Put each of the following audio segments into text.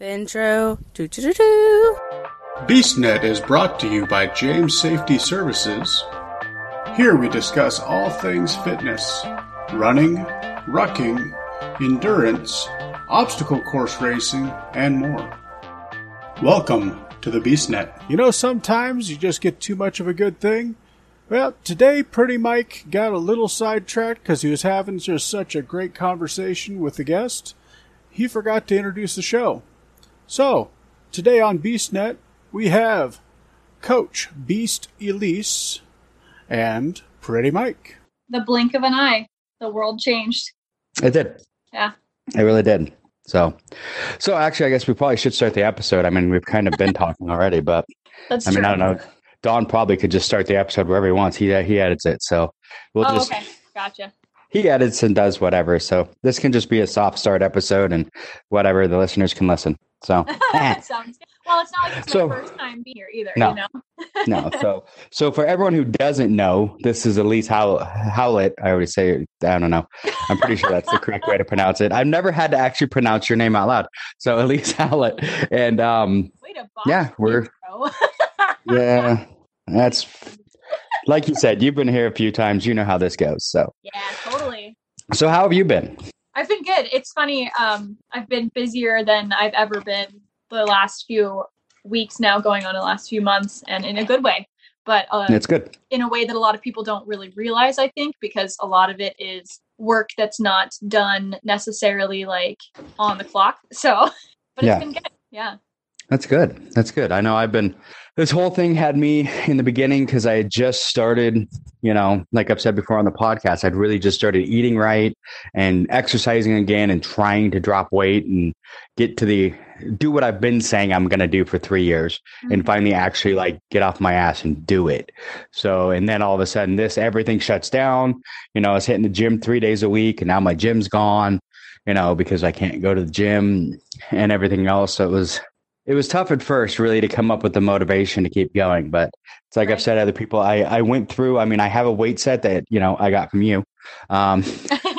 Intro. Do do do do. BeastNet is brought to you by James Safety Services. Here we discuss all things fitness, running, rucking, endurance, obstacle course racing, and more. Welcome to the BeastNet. You know, sometimes you just get too much of a good thing. Well, today, Pretty Mike got a little sidetracked because he was having just such a great conversation with the guest. He forgot to introduce the show. So, today on BeastNet, we have Coach Beast Elise and Pretty Mike. the blink of an eye, the world changed. It did. Yeah. It really did. So, so actually, I guess we probably should start the episode. I mean, we've kind of been talking already, but That's I mean, true. I don't know. Don probably could just start the episode wherever he wants. He he edits it, so we'll oh, just okay. Gotcha. he edits and does whatever. So this can just be a soft start episode, and whatever the listeners can listen. So. Sounds good. Well, it's not like it's So- my first time being here either, No. you know? no. So so for everyone who doesn't know, this is Elise Howl- Howlett. I already say it. I don't know. I'm pretty sure that's the correct way to pronounce it. I've never had to actually pronounce your name out loud. So Elise Howlett, and um, Yeah, we're- yeah, that's like you said. You've been here a few times. You know how this goes. So yeah, totally. so how have you been? I've been good. It's funny. Um, I've been busier than I've ever been the last few weeks now, going on the last few months, and in a good way. But uh, It's good. in a way that a lot of people don't really realize, I think, because a lot of it is work that's not done necessarily like on the clock. So, but Yeah. it's been good. Yeah. That's good. That's good. I know I've been, this whole thing had me in the beginning because I had just started, you know, like I've said before on the podcast, I'd really just started eating right and exercising again and trying to drop weight and get to the, do what I've been saying I'm going to do for three years and Mhm. finally actually like get off my ass and do it. So, and then all of a sudden this, everything shuts down. You know, I was hitting the gym three days a week and now my gym's gone, you know, because I can't go to the gym and everything else. So it was, it was tough at first really to come up with the motivation to keep going but it's like i've said to other people i i went through i mean i have a weight set that you know i got from you um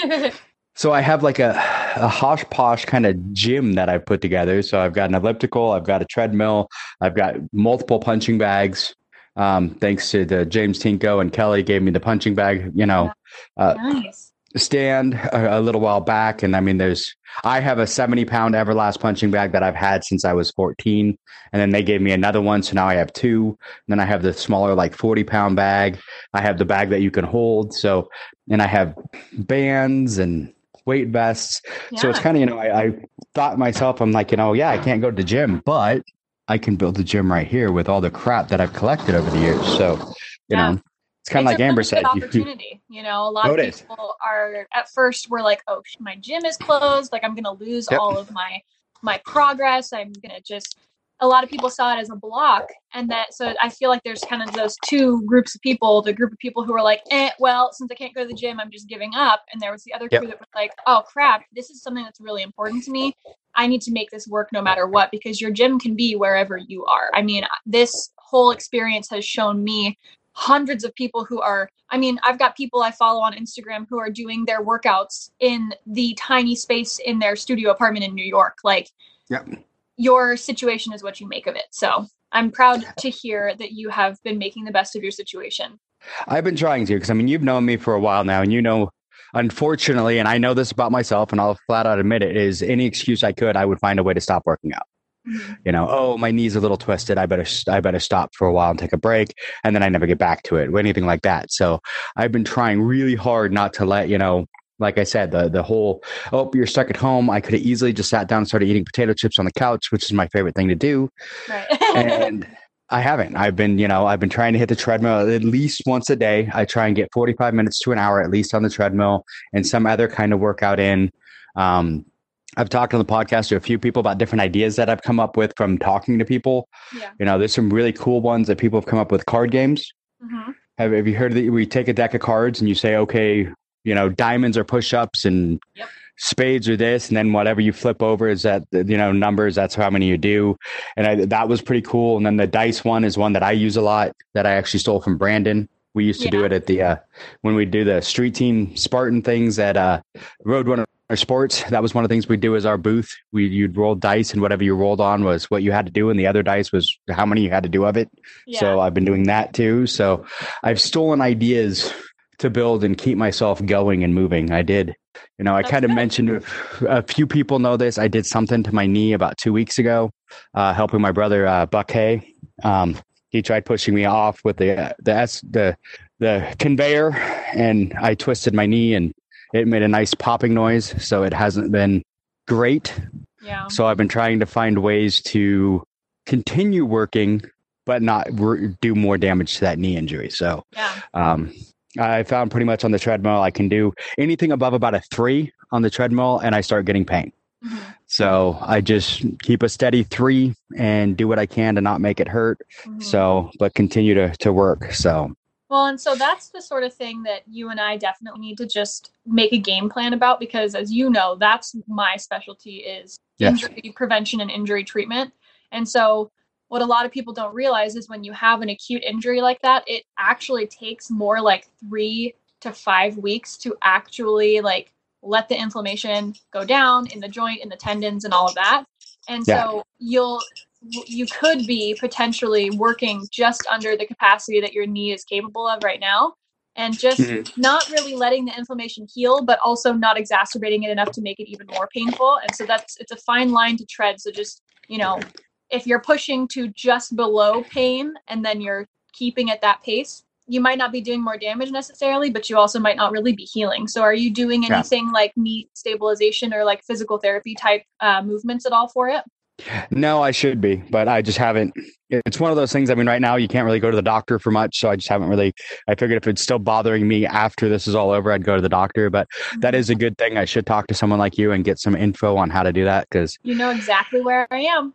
so i have like a a hosh posh kind of gym that i've put together so i've got an elliptical i've got a treadmill i've got multiple punching bags um thanks to the james tinko and kelly gave me the punching bag you know uh, nice. Stand a, a little while back. And i mean there's i have a 70 pound everlast punching bag that i've had since i was 14 and then they gave me another one. So now i have two. And then i have the smaller like 40 pound bag. I have the bag that you can hold. So and i have bands and weight vests. So it's kind of you know I, I thought myself i'm like you know yeah i can't go to the gym but i can build the gym right here with all the crap that i've collected over the years. So you Yeah. know it's kind of like amber said good you- you- opportunity. You know, a lot Oh, of people are at first we're like, oh, my gym is closed. Like I'm gonna lose Yep. all of my my progress. I'm gonna just. A lot of people saw it as a block, and that so I feel like there's kind of those two groups of people. The group of people who are like, eh, well, since I can't go to the gym, I'm just giving up. And there was the other Yep. crew that was like, oh crap, this is something that's really important to me. I need to make this work no matter what because your gym can be wherever you are. I mean, this whole experience has shown me hundreds of people who are I mean, I've got people I follow on Instagram who are doing their workouts in the tiny space in their studio apartment in New York. Like Yep. your situation is what you make of it. So, I'm proud to hear that you have been making the best of your situation. I've been trying to because I mean you've known me for a while now, and you know, unfortunately, and I know this about myself, and I'll flat out admit it: is any excuse I could, I would find a way to stop working out. Mhm. You know, oh, my knee's a little twisted. I better, I better stop for a while and take a break, and then I never get back to it or anything like that. So I've been trying really hard not to let you know. Like I said, the the whole oh you're stuck at home. I could have easily just sat down and started eating potato chips on the couch, which is my favorite thing to do Right. and I haven't. I've been, you know, I've been trying to hit the treadmill at least once a day. I try and get 45 minutes to an hour at least on the treadmill and some other kind of workout in. Um, I've talked on the podcast to a few people about different ideas that I've come up with from talking to people. yeah. You know, there's some really cool ones that people have come up with card games. hmm Have, have you heard that we take a deck of cards and you say, okay, you know, diamonds are push ups and Yep. spades are this, and then whatever you flip over is that, you know, numbers, that's how many you do. And I, that was pretty cool. And then the dice one is one that I use a lot that I actually stole from Brandon. We used to do it at the, uh, when we do the street team Spartan things at uh, Roadrunner sports, that was one of the things we do as our booth. We you'd roll dice, and whatever you rolled on was what you had to do, and the other dice was how many you had to do of it. Yeah. So I've been doing that too. So I've stolen ideas to build and keep myself going and moving. I did. You know, I kind of mentioned a few people know this. I did something to my knee about two weeks ago, uh, helping my brother uh, Buck Hay. Um, he tried pushing me off with the the S, the the conveyor, and I twisted my knee, and it made a nice popping noise. So it hasn't been great. Yeah. So I've been trying to find ways to continue working, but not wor- do more damage to that knee injury. So Yeah. um, I found pretty much on the treadmill, I can do anything above about a three on the treadmill, and I start getting pain. Mhm. So I just keep a steady three and do what I can to not make it hurt. Mhm. So, but continue to to work. So Well, and so that's the sort of thing that you and I definitely need to just make a game plan about because as you know, that's my specialty is Yes. injury prevention and injury treatment. And so what a lot of people don't realize is when you have an acute injury like that, it actually takes more like 3 to 5 weeks to actually like let the inflammation go down in the joint in the tendons and all of that. And Yeah. so you'll you could be potentially working just under the capacity that your knee is capable of right now. And just Mhm. not really letting the inflammation heal but also not exacerbating it enough to make it even more painful. And so that's it's a fine line to tread. So just you know if you're pushing to just below pain and then you're keeping at that pace you might not be doing more damage necessarily but you also might not really be healing. So are you doing Yeah. anything like knee stabilization or like physical therapy type uh, movements at all for it no, I should be, but I just haven't. It's one of those things. I mean, right now you can't really go to the doctor for much, so I just haven't really. I figured if it's still bothering me after this is all over, I'd go to the doctor. But that is a good thing. I should talk to someone like you and get some info on how to do that because you know exactly where i am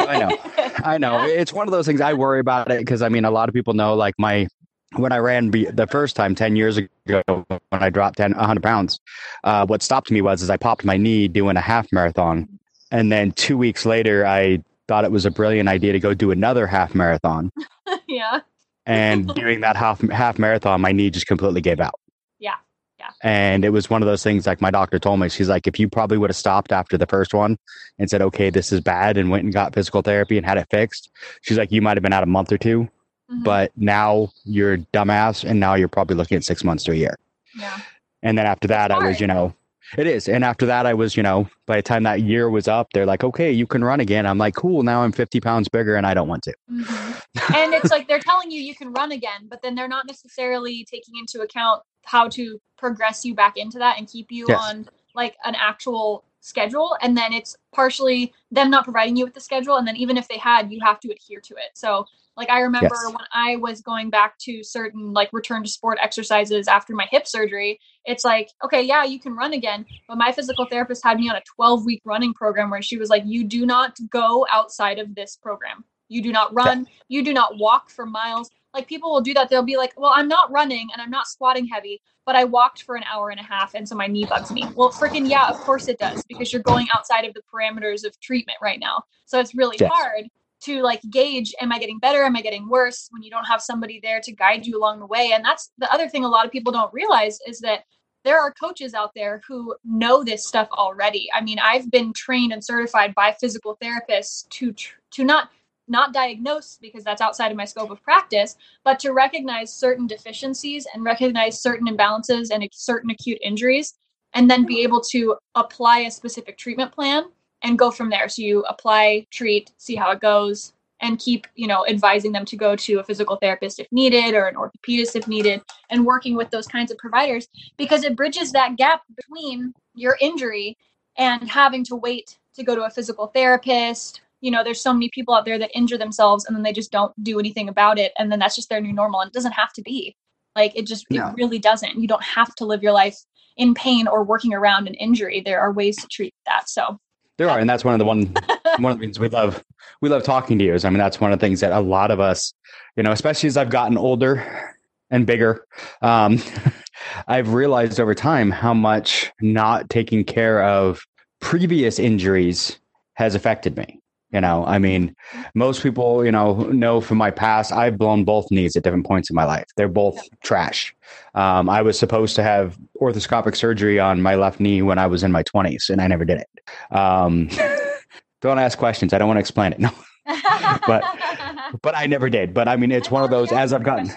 I know. I know it's one of those things I worry about it because I mean a lot of people know like my when I ran the first time ten years ago when I dropped 10, 100 pounds, uh, what stopped me was is I popped my knee doing a half marathon, and then two weeks later I thought it was a brilliant idea to go do another half marathon, yeah and doing that half half marathon my knee just completely gave out. Yeah. Yeah. And it was one of those things like my doctor told me, she's like, if you probably would have stopped after the first one and said, okay, this is bad, and went and got physical therapy and had it fixed, she's like, you might have been out a month or two, Mhm. but now you're dumbass, and now you're probably looking at six months to a year. yeah And then after that, I was, you know, it is. And after that, I was, you know, by the time that year was up, they're like, okay, you can run again. I'm like, cool. Now I'm 50 pounds bigger and I don't want to. Mhm. and it's like they're telling you you can run again but then they're not necessarily taking into account how to progress you back into that and keep you Yes. on like an actual schedule and then it's partially them not providing you with the schedule and then even if they had you have to adhere to it so like i remember Yes. when i was going back to certain like return to sport exercises after my hip surgery it's like okay yeah you can run again but my physical therapist had me on a 12 week running program where she was like you do not go outside of this program. You do not run. You do not walk for miles. Like people will do that. They'll be like well i'm not running and i'm not squatting heavy but i walked for an hour and a half and so my knee bugs me. Well freaking yeah of course it does because you're going outside of the parameters of treatment right now. So it's really Yes. hard to like gauge am i getting better? Am i getting worse? When you don't have somebody there to guide you along the way. And that's the other thing a lot of people don't realize is that there are coaches out there who know this stuff already. I mean i've been trained and certified by physical therapists to tr- to not not diagnose because that's outside of my scope of practice, but to recognize certain deficiencies and recognize certain imbalances and certain acute injuries, and then be hmm. able to apply a specific treatment plan and go from there. So you apply, treat, see how it goes, and keep, you know, advising them to go to a physical therapist if needed or an orthopedist if needed, and working with those kinds of providers because it bridges that gap between your injury and having to wait to go to a physical therapist. You know there's so many people out there that injure themselves and then they just don't do anything about it and then that's just their new normal and it doesn't have to be. Like it just it really doesn't. You don't have to live your life in pain or working around an injury. There are ways to treat that so There are, and that's one of the one one of the things we love. We love talking to you. Is I mean, that's one of the things that a lot of us, you know, especially as I've gotten older and bigger, um, I've realized over time how much not taking care of previous injuries has affected me. You know, I mean, most people, you know, know from my past, I've blown both knees at different points in my life. They're both yeah. trash. Um, I was supposed to have orthoscopic surgery on my left knee when I was in my 20s, and I never did it. Um, don't ask questions. I don't want to explain it. No. but but I never did. But I mean, it's one of those as I've gotten.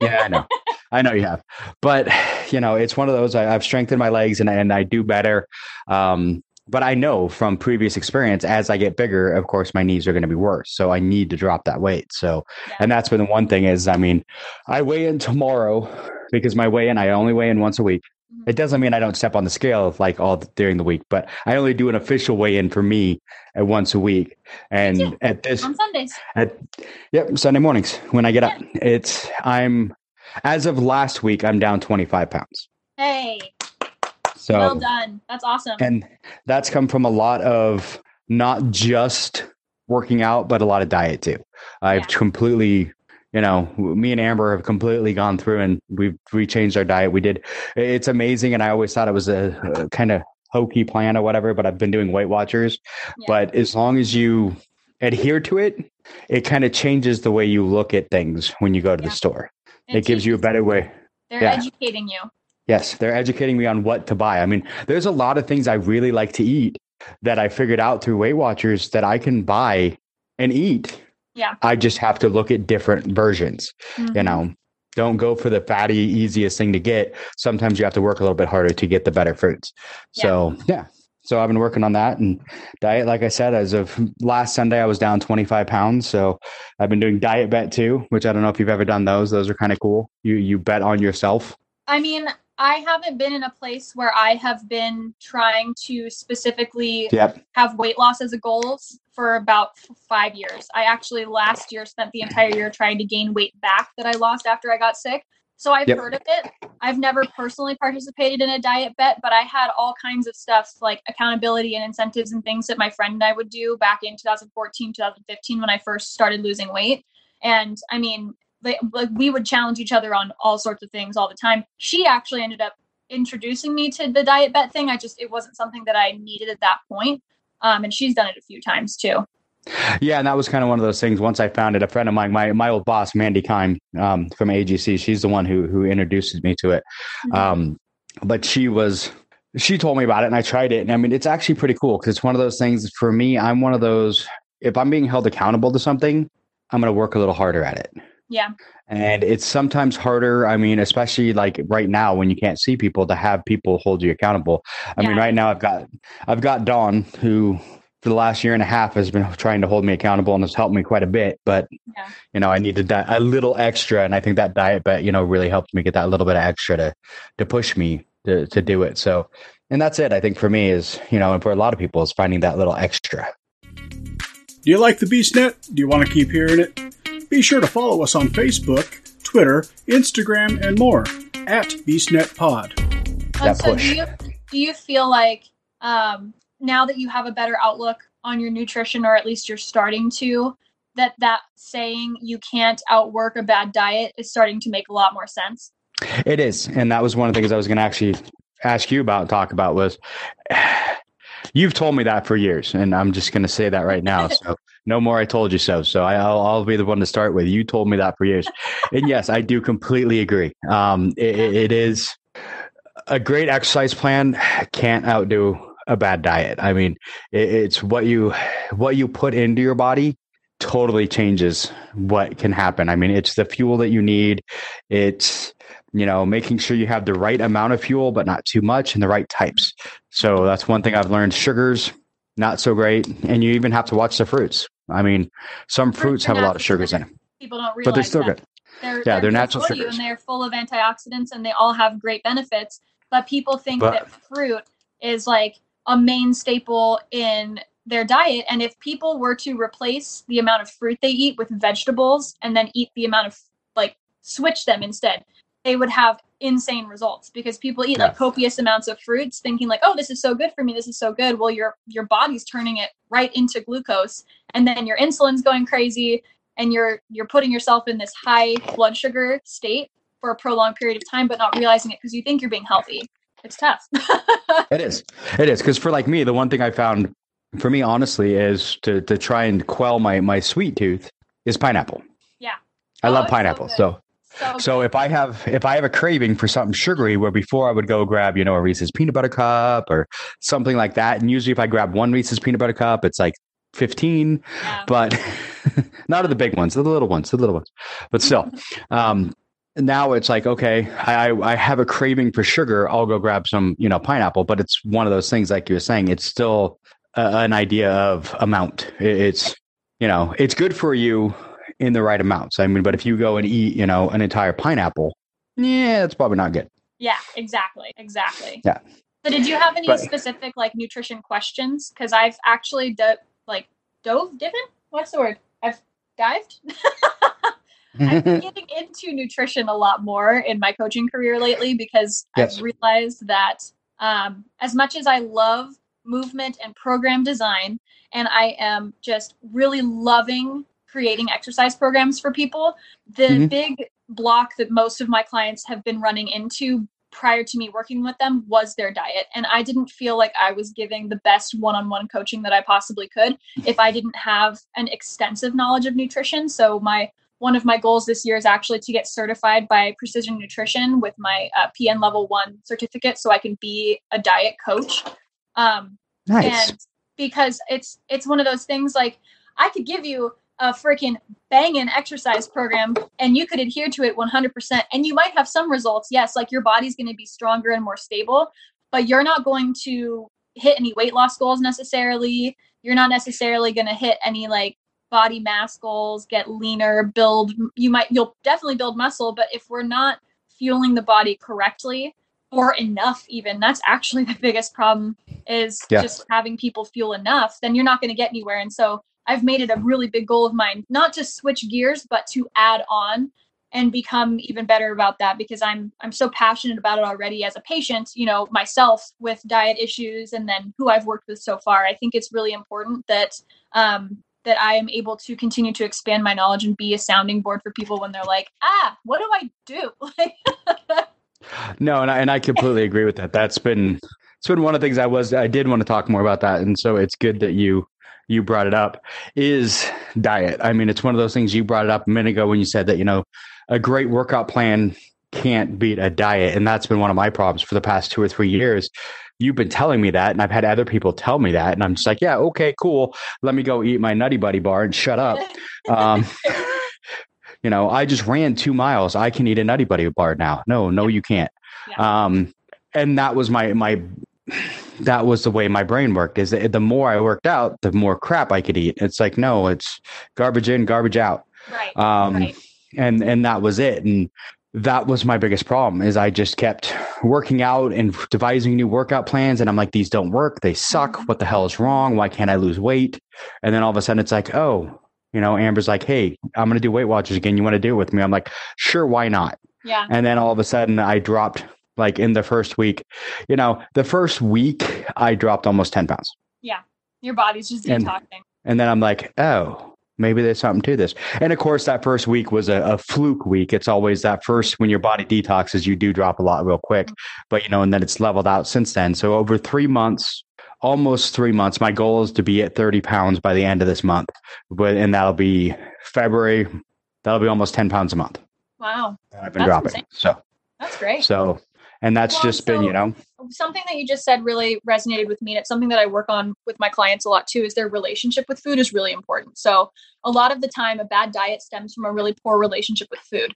yeah, I know, I know you have. But you know, it's one of those. I, have strengthened my legs and and I do better. Um, but I know from previous experience, as I get bigger, of course, my knees are going to be worse. So I need to drop that weight. So, yeah. and that's been the one thing is, I mean, I weigh in tomorrow because my weigh in, I only weigh in once a week. It doesn't mean I don't step on the scale like all during the week, but I only do an official weigh in for me at once a week. And at this on Sundays, at yep, Sunday mornings when I get yeah. up, it's I'm as of last week, I'm down 25 pounds. Hey, so well done. That's awesome. And that's come from a lot of not just working out, but a lot of diet too. I've yeah. completely, you know, me and Amber have completely gone through and we've we changed our diet. We did. It's amazing, and I always thought it was a, a kind of hokey plan or whatever. But I've been doing Weight Watchers. Yeah. But as long as you adhere to it, it kind of changes the way you look at things when you go to yeah. the store. It, it gives you a better way. They're educating you. Yes, they're educating me on what to buy. I mean, there's a lot of things I really like to eat that I figured out through Weight Watchers that I can buy and eat. Yeah. I just have to look at different versions. Mm-hmm. You know, don't go for the fatty, easiest thing to get. Sometimes you have to work a little bit harder to get the better fruits. Yeah. So, yeah. So I've been working on that and diet. Like I said, as of last Sunday, I was down 25 pounds. So I've been doing diet bet too, which I don't know if you've ever done those. Those are kind of cool. You you bet on yourself. I mean, I haven't been in a place where I have been trying to specifically yep. have weight loss as a goal for about five years. I actually last year spent the entire year trying to gain weight back that I lost after I got sick. So I've yep. heard of it. I've never personally participated in a diet bet, but I had all kinds of stuff like accountability and incentives and things that my friend and I would do back in 2014, 2015 when I first started losing weight. And I mean, like we would challenge each other on all sorts of things all the time. She actually ended up introducing me to the diet bet thing. I just it wasn't something that I needed at that point. Um, and she's done it a few times too. Yeah, and that was kind of one of those things. Once I found it, a friend of mine, my my old boss, Mandy Kime um, from AGC, she's the one who who introduces me to it. Mm-hmm. Um, but she was she told me about it, and I tried it, and I mean, it's actually pretty cool because it's one of those things. For me, I'm one of those. If I'm being held accountable to something, I'm going to work a little harder at it. Yeah. And it's sometimes harder. I mean, especially like right now when you can't see people to have people hold you accountable. I yeah. mean, right now I've got I've got Dawn who for the last year and a half has been trying to hold me accountable and has helped me quite a bit. But yeah. you know, I need to di- a little extra, and I think that diet bet, you know, really helped me get that little bit of extra to to push me to to do it. So, and that's it. I think for me is you know, and for a lot of people is finding that little extra. Do you like the BeastNet? Do you want to keep hearing it? Be sure to follow us on Facebook, Twitter, Instagram, and more at BeastNetPod. And so do you, do you feel like um, now that you have a better outlook on your nutrition, or at least you're starting to, that that saying you can't outwork a bad diet is starting to make a lot more sense? It is, and that was one of the things I was going to actually ask you about, talk about was. You've told me that for years, and I'm just going to say that right now. So no more I told you so. So I, will I'll be the one to start with. You told me that for years. and yes, I do completely agree. Um, it, it is a great exercise plan can't outdo a bad diet. I mean, it, it's what you what you put into your body totally changes what can happen. I mean, it's the fuel that you need. It's you know making sure you have the right amount of fuel, but not too much, and the right types. So that's one thing I've learned. Sugars not so great, and you even have to watch the fruits. I mean, some fruits have a lot of sugars in them. People don't realize but they're still that. good. They're, yeah, they're, they're natural sugars. and they're full of antioxidants, and they all have great benefits. But people think but, that fruit is like a main staple in their diet. And if people were to replace the amount of fruit they eat with vegetables and then eat the amount of like switch them instead, they would have insane results because people eat yeah. like copious amounts of fruits thinking like oh this is so good for me this is so good well your your body's turning it right into glucose and then your insulin's going crazy and you're you're putting yourself in this high blood sugar state for a prolonged period of time but not realizing it because you think you're being healthy it's tough it is it is because for like me the one thing i found for me, honestly, is to to try and quell my my sweet tooth is pineapple. Yeah. I Oh, love pineapple. So So, so if I have if I have a craving for something sugary, where before I would go grab you know a Reese's peanut butter cup or something like that, and usually if I grab one Reese's peanut butter cup, it's like fifteen, yeah. but not of the big ones, the little ones, the little ones, but still. Um, now it's like okay, I I have a craving for sugar. I'll go grab some you know pineapple, but it's one of those things like you were saying. It's still uh, an idea of amount. It- It's you know it's good for you in the right amounts. I mean, but if you go and eat you know an entire pineapple, yeah, it's probably not good. Yeah, exactly. Exactly. Yeah. So did you have any But- specific like nutrition questions? Because I've actually do- like dove, divin? What's the word? I've dived. I've been getting into nutrition a lot more in my coaching career lately because Yes. I've realized that um, as much as I love movement and program design, and I am just really loving creating exercise programs for people, the Mhm. big block that most of my clients have been running into prior to me working with them was their diet. And I didn't feel like I was giving the best one on one coaching that I possibly could if I didn't have an extensive knowledge of nutrition. So, my one of my goals this year is actually to get certified by Precision Nutrition with my uh, PN level one certificate so I can be a diet coach. Um, nice. and because it's it's one of those things like I could give you a freaking banging exercise program and you could adhere to it 100% and you might have some results yes like your body's going to be stronger and more stable but you're not going to hit any weight loss goals necessarily you're not necessarily going to hit any like body mass goals get leaner build you might you'll definitely build muscle but if we're not fueling the body correctly or enough even that's actually the biggest problem is Yeah. just having people fuel enough then you're not going to get anywhere and so i've made it a really big goal of mine not to switch gears but to add on and become even better about that because i'm i'm so passionate about it already as a patient you know myself with diet issues and then who i've worked with so far i think it's really important that um that i am able to continue to expand my knowledge and be a sounding board for people when they're like ah what do i do No, and I, and I completely agree with that. That's been it's been one of the things I was I did want to talk more about that, and so it's good that you you brought it up. Is diet? I mean, it's one of those things you brought it up a minute ago when you said that you know a great workout plan can't beat a diet, and that's been one of my problems for the past two or three years. You've been telling me that, and I've had other people tell me that, and I'm just like, yeah, okay, cool. Let me go eat my Nutty Buddy bar and shut up. Um, you know, I just ran two miles. I can eat a Nutty Buddy bar now. No, no, you can't. Um, and that was my my that was the way my brain worked. Is that the more I worked out, the more crap I could eat. It's like no, it's garbage in, garbage out. right Um, right and and that was it. And that was my biggest problem. Is I just kept working out and devising new workout plans, and I'm like, these don't work. They suck. What the hell is wrong? Why can't I lose weight? And then all of a sudden, it's like, oh. You know, Amber's like, "Hey, I'm going to do Weight Watchers again. You want to do it with me?" I'm like, "Sure, why not?" yeah And then all of a sudden, I dropped like in the first week. You know, the first week, I dropped almost 10 pounds. Yeah. Your body's just And- detoxing And then I'm like, oh, maybe there's something to this. And of course, that first week was a, a fluke week. It's always that first when your body detoxes, you do drop a lot real quick. Mm-hmm. But, you know, and then it's leveled out since then. So over three months, almost three months, my goal is to be at 30 pounds by the end of this month. But, and that'll be February. That'll be almost 10 pounds a month. wow I've been That's dropping. insane. So, that's great so, and that's Well, just been, you know, something that you just said really resonated with me and it's something that i work on with my clients a lot too is their relationship with food is really important. So a lot of the time a bad diet stems from a really poor relationship with food.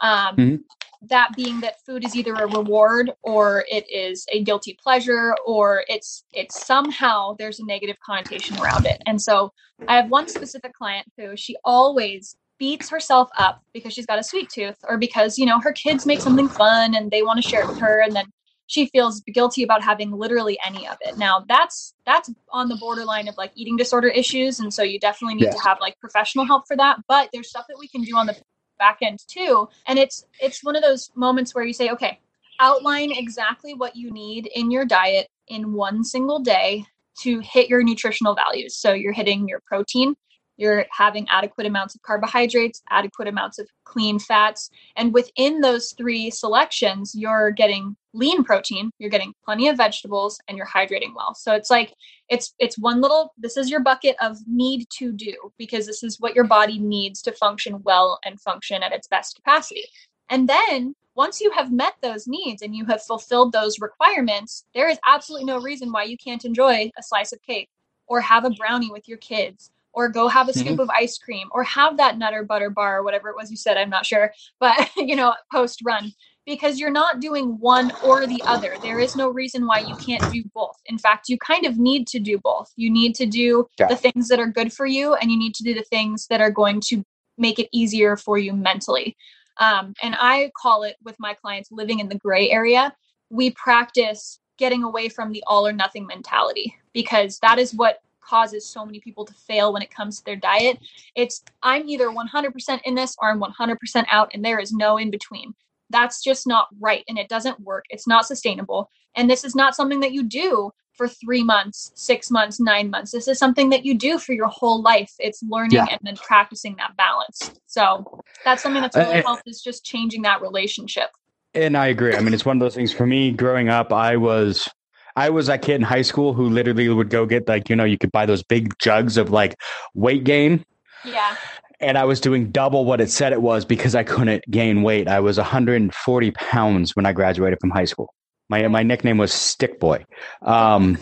Um, Mhm. that being that food is either a reward or it is a guilty pleasure or it's it's somehow there's a negative connotation around it. And so i have one specific client who she always beats herself up because she's got a sweet tooth or because you know her kids make something fun and they want to share it with her and then she feels guilty about having literally any of it. Now that's that's on the borderline of like eating disorder issues, and so you definitely need Yes. to have like professional help for that. But there's stuff that we can do on the back end too, and it's it's one of those moments where you say, okay, outline exactly what you need in your diet in one single day to hit your nutritional values. So you're hitting your protein, you're having adequate amounts of carbohydrates, adequate amounts of clean fats, and within those three selections, you're getting lean protein, you're getting plenty of vegetables and you're hydrating well. So it's like it's it's one little this is your bucket of need to do because this is what your body needs to function well and function at its best capacity. And then once you have met those needs and you have fulfilled those requirements, there is absolutely no reason why you can't enjoy a slice of cake or have a brownie with your kids or go have a scoop mm-hmm. of ice cream or have that nutter butter bar or whatever it was you said i'm not sure but you know post run because you're not doing one or the other. There is no reason why you can't do both. In fact, you kind of need to do both. You need to do yeah. the things that are good for you, and you need to do the things that are going to make it easier for you mentally. Um, and I call it with my clients living in the gray area. We practice getting away from the all or nothing mentality because that is what causes so many people to fail when it comes to their diet. It's I'm either 100% in this or I'm 100% out, and there is no in between that's just not right and it doesn't work. It's not sustainable. And this is not something that you do for three months, six months, nine months. This is something that you do for your whole life. It's learning yeah. and then practicing that balance. So that's something that's really uh, helped is just changing that relationship. And I agree. I mean, it's one of those things for me growing up, I was I was that kid in high school who literally would go get like, you know, you could buy those big jugs of like weight gain. Yeah and I was doing double what it said it was because I couldn't gain weight. I was 140 pounds when I graduated from high school. My my nickname was Stick Boy, um,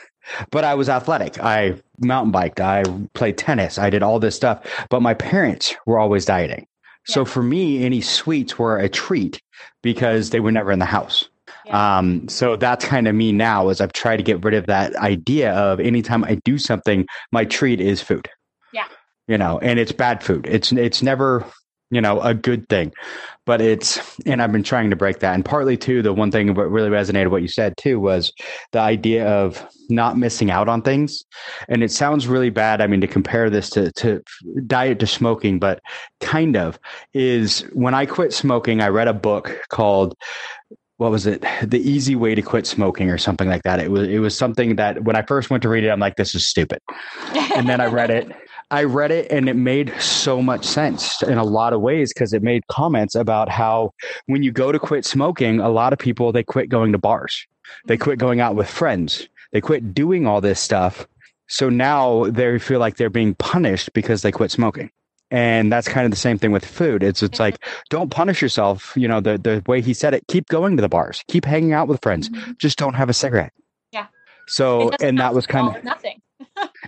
but I was athletic. I mountain biked. I played tennis. I did all this stuff. But my parents were always dieting. Yeah. So for me, any sweets were a treat because they were never in the house. Yeah. Um, so that's kind of me now as I've tried to get rid of that idea of anytime I do something, my treat is food Yeah. you know, and it's bad food. It's it's never you know a good thing but it's and i've been trying to break that and partly too the one thing that really resonated what you said too was the idea of not missing out on things and it sounds really bad i mean to compare this to to diet to smoking but kind of is when i quit smoking i read a book called what was it the easy way to quit smoking or something like that it was it was something that when i first went to read it i'm like this is stupid and then i read it I read it and it made so much sense in a lot of ways because it made comments about how when you go to quit smoking, a lot of people they quit going to bars. They mm-hmm. quit going out with friends. They quit doing all this stuff. So now they feel like they're being punished because they quit smoking. And that's kind of the same thing with food. It's it's like don't punish yourself. You know the the way he said it. Keep going to the bars. Keep hanging out with friends. Mm-hmm. Just don't have a cigarette. Yeah. So and that was kind of nothing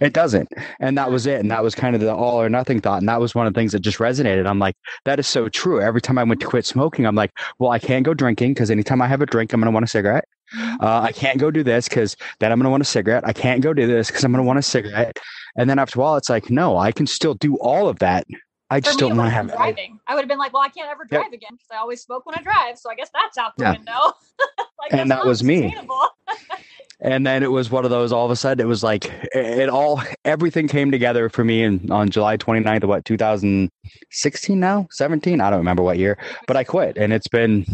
it doesn't. And that was it. And that was kind of the all or nothing thought. And that was one of the things that just resonated. I'm like, that is so true. Every time I went to quit smoking, I'm like, well, I can't go drinking because anytime I have a drink, I'm going to want a cigarette. Mm-hmm. Uh, I can't go do this because then I'm going to want a cigarette. I can't go do this because I'm going to want a cigarette. And then after a while, it's like, no, I can still do all of that. I just don't want to have driving. I would have been like, well, I can't ever drive yep. again because I always smoke when I drive. So I guess that's out the yeah. window. like, and that was me. and then it was one of those all of a sudden it was like it all everything came together for me in, on july 29th of what 2016 now 17 i don't remember what year but i quit and it's been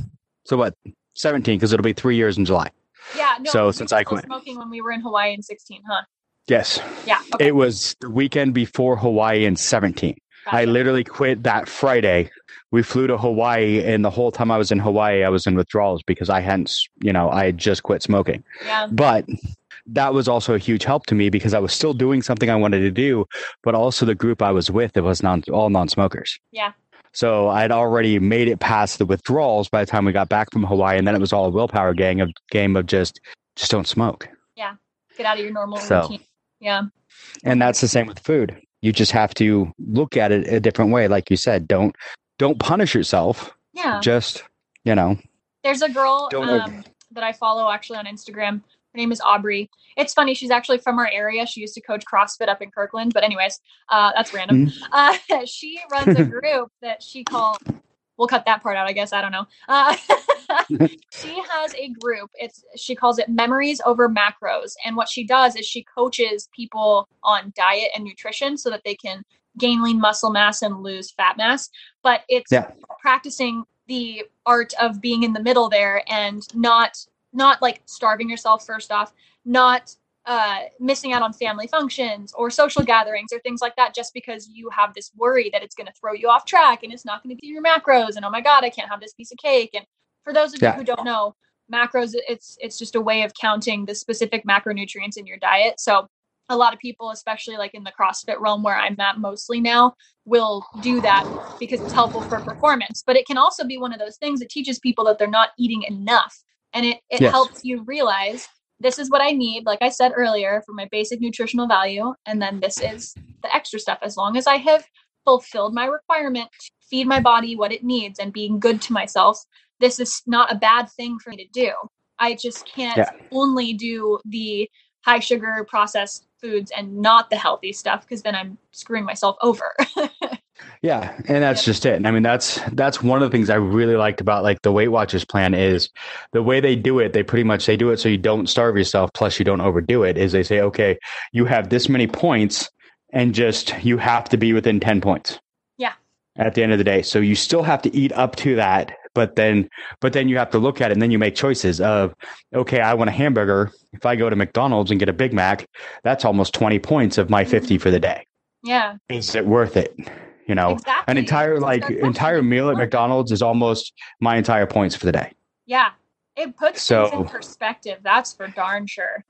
so what 17 because it'll be three years in july yeah no, so since i quit smoking when we were in hawaii in 16 huh yes yeah okay. it was the weekend before hawaii in 17 gotcha. i literally quit that friday we flew to Hawaii, and the whole time I was in Hawaii, I was in withdrawals because I hadn't, you know, I had just quit smoking. Yeah. But that was also a huge help to me because I was still doing something I wanted to do, but also the group I was with, it was non all non-smokers. Yeah. So I'd already made it past the withdrawals by the time we got back from Hawaii, and then it was all a willpower gang of game of just just don't smoke. Yeah, get out of your normal so, routine. Yeah, and that's the same with food. You just have to look at it a different way, like you said. Don't don't punish yourself. Yeah. Just, you know. There's a girl um, that I follow actually on Instagram. Her name is Aubrey. It's funny. She's actually from our area. She used to coach CrossFit up in Kirkland. But anyways, uh, that's random. Mm-hmm. Uh, she runs a group that she calls. We'll cut that part out, I guess. I don't know. Uh, she has a group. It's she calls it Memories Over Macros, and what she does is she coaches people on diet and nutrition so that they can gain lean muscle mass and lose fat mass but it's yeah. practicing the art of being in the middle there and not not like starving yourself first off not uh, missing out on family functions or social gatherings or things like that just because you have this worry that it's going to throw you off track and it's not going to do your macros and oh my god i can't have this piece of cake and for those of yeah. you who don't know macros it's it's just a way of counting the specific macronutrients in your diet. So a lot of people, especially like in the CrossFit realm where I'm at mostly now, will do that because it's helpful for performance. But it can also be one of those things that teaches people that they're not eating enough. And it, it Yes. helps you realize this is what I need, like I said earlier, for my basic nutritional value. And then this is the extra stuff. As long as I have fulfilled my requirement to feed my body what it needs and being good to myself, this is not a bad thing for me to do. I just can't Yeah. only do the high sugar processed foods and not the healthy stuff because then I'm screwing myself over. Yeah, and that's just it. And I mean, that's that's one of the things I really liked about like the Weight Watchers plan is the way they do it. They pretty much they do it so you don't starve yourself, plus you don't overdo it. Is they say, okay, you have this many points, and just you have to be within ten points. Yeah. At the end of the day, so you still have to eat up to that, but then but then you have to look at it, and then you make choices of, okay, I want a hamburger. If I go to McDonald's and get a Big Mac, that's almost twenty points of my fifty mm-hmm. for the day. yeah, Is it worth it? You know, exactly. an entire like entire meal at McDonald's is almost my entire points for the day. Yeah, it puts So- things in perspective. That's for darn sure.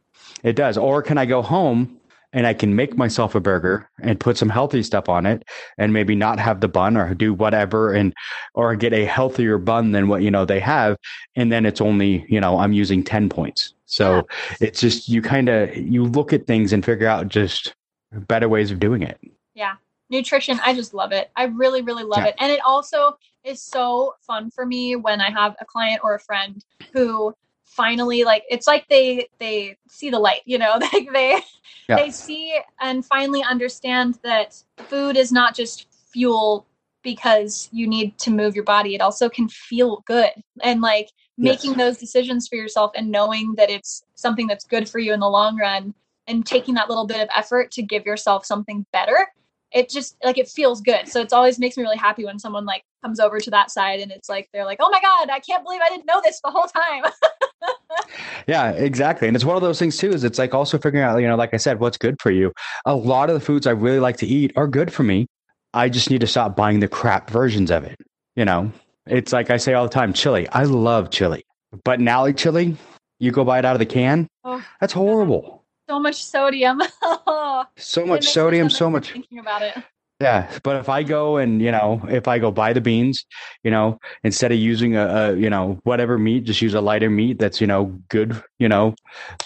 It does. Or can I go home and I can make myself a burger and put some healthy stuff on it and maybe not have the bun or do whatever and or get a healthier bun than what you know they have and then it's only, you know, I'm using 10 points. So it's just you kind of you look at things and figure out just better ways of doing it. Nutrition i just love it i really really love Yeah. it and it also is so fun for me when i have a client or a friend who finally like it's like they they see the light you know like they Yeah. they see and finally understand that food is not just fuel because you need to move your body it also can feel good and like making Yes. those decisions for yourself and knowing that it's something that's good for you in the long run and taking that little bit of effort to give yourself something better it just like it feels good so it's always makes me really happy when someone like comes over to that side and it's like they're like oh my god i can't believe i didn't know this the whole time Yeah, exactly. And it's one of those things too, is it's like also figuring out, you know, like I said, what's good for you. A lot of the foods I really like to eat are good for me. I just need to stop buying the crap versions of it. You know, it's like I say all the time, chili. I love chili. But like chili, you go buy it out of the can. Oh, That's uh-huh. horrible. So much sodium So much sodium, so much thinking about it Yeah, but if I go and you know, if I go buy the beans, you know, instead of using a, a you know whatever meat, just use a lighter meat that's you know good, you know,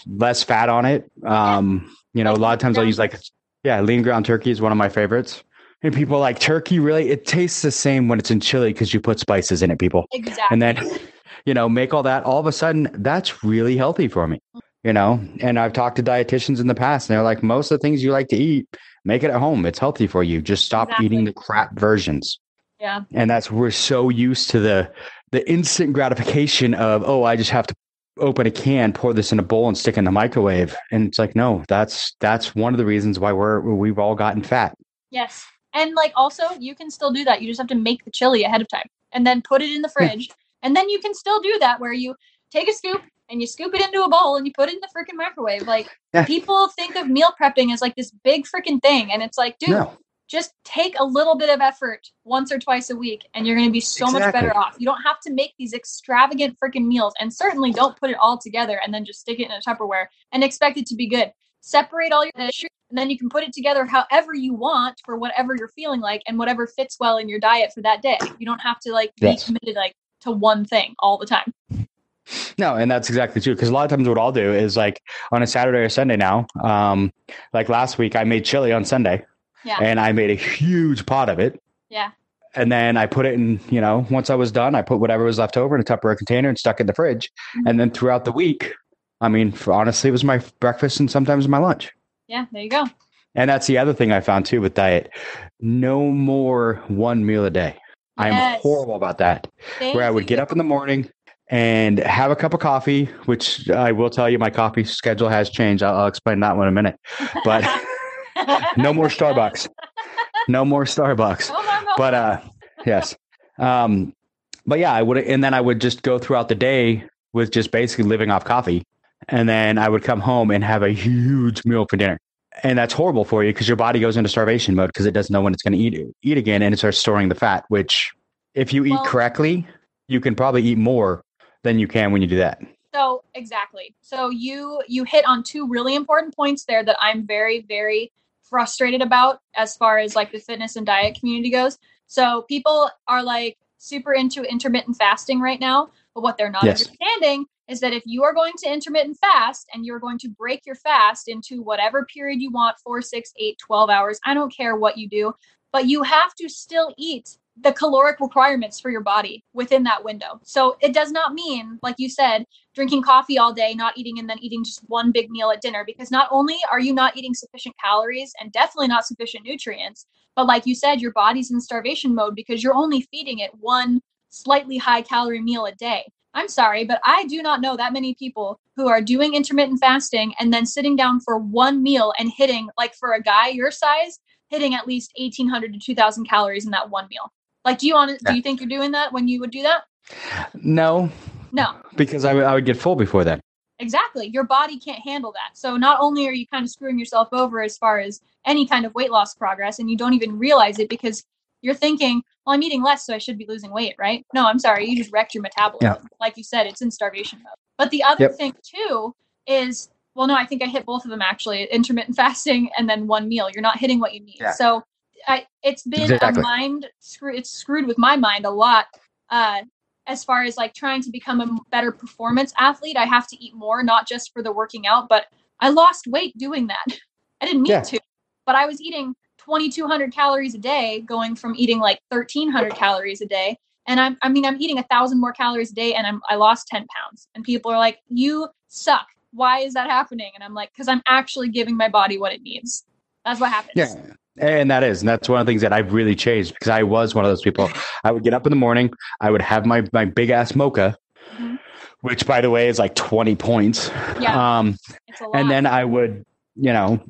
less fat on it. Um, you know, a lot of times I'll use like yeah, lean ground turkey is one of my favorites. And people like turkey really it tastes the same when it's in chili because you put spices in it, people. exactly And then you know, make all that all of a sudden that's really healthy for me. You know, and I've talked to dietitians in the past and they're like most of the things you like to eat make it at home it's healthy for you just stop Exactly. eating the crap versions yeah and that's we're so used to the the instant gratification of oh i just have to open a can pour this in a bowl and stick in the microwave and it's like no that's that's one of the reasons why we're we've all gotten fat Yes. And like also you can still do that. You just have to make the chili ahead of time and then put it in the hmm. fridge. And then you can still do that where you take a scoop and you scoop it into a bowl and you put it in the freaking microwave. Like Yeah. people think of meal prepping as like this big freaking thing and it's like, dude, no just take a little bit of effort once or twice a week and you're going to be so much better off. You don't have to make these extravagant freaking meals and certainly don't put it all together and then just stick it in a Tupperware and expect it to be good. Separate all your dishes and then you can put it together however you want for whatever you're feeling like and whatever fits well in your diet for that day. You don't have to like Yes. be committed like to one thing all the time. No and that's exactly true because a lot of times what i'll do is like on a saturday or sunday now um like last week i made chili on sunday Yeah. and i made a huge pot of it Yeah. and then I put it in, you know, once I was done, I put whatever was left over in a Tupperware container and stuck it in the fridge. Mhm. And then throughout the week, I mean, for, honestly, it was my breakfast and sometimes my lunch. Yeah, there you go. And that's the other thing I found too with diet. No more one meal a day. I'm horrible about that. Thank Where I would get up in the morning and have a cup of coffee, which I will tell you my coffee schedule has changed. I'll, I'll explain that one in a minute. But no more Starbucks. No more Starbucks no, no. but uh yes um but yeah i would and then i would just go throughout the day with just basically living off coffee and then i would come home and have a huge meal for dinner and that's horrible for you because your body goes into starvation mode because it doesn't know when it's going to eat eat again and it starts storing the fat which if you eat Well- correctly you can probably eat more than you can when you do that So exactly. So you you hit on two really important points there that I'm very very frustrated about as far as like the fitness and diet community goes. So people are like super into intermittent fasting right now, but what they're not Yes. understanding is that if you are going to intermittent fast and you're going to break your fast into whatever period you want, four, six, eight, 12 hours, I don't care what you do, but you have to still eat the caloric requirements for your body within that window. So it does not mean, like you said, drinking coffee all day, not eating, and then eating just one big meal at dinner, because not only are you not eating sufficient calories and definitely not sufficient nutrients, but like you said, your body's in starvation mode because you're only feeding it one slightly high calorie meal a day. I'm sorry, but I do not know that many people who are doing intermittent fasting and then sitting down for one meal and hitting, like for a guy your size, hitting at least 1800 to 2000 calories in that one meal. Like, do you want Yeah. do you think you're doing that when you would do that? No, No, because I, would- I would get full before then. exactly. Your body can't handle that. So not only are you kind of screwing yourself over as far as any kind of weight loss progress, and you don't even realize it because you're thinking, well, I'm eating less, so I should be losing weight, right? No, I'm sorry, you just wrecked your metabolism. Yeah. Like you said, it's in starvation mode. But the other Yep. thing too is, well, no, I think I hit both of them actually: intermittent fasting and then one meal. You're not hitting what you need. Yeah. So I, it's been Exactly. a mind screw. It's screwed with my mind a lot. Uh, as far as like trying to become a better performance athlete, I have to eat more, not just for the working out, but I lost weight doing that. I didn't mean Yeah. to, but I was eating 2200 calories a day going from eating like 1300 calories a day and i'm i mean i'm eating a thousand more calories a day and i'm i lost 10 pounds and people are like you suck why is that happening and i'm like because i'm actually giving my body what it needs that's what happens Yeah. And that is, and that's one of the things that I've really changed because I was one of those people. I would get up in the morning, I would have my my big ass mocha, Mhm. which by the way is like 20 points. yeah Um, it's a lot and then I would, you know,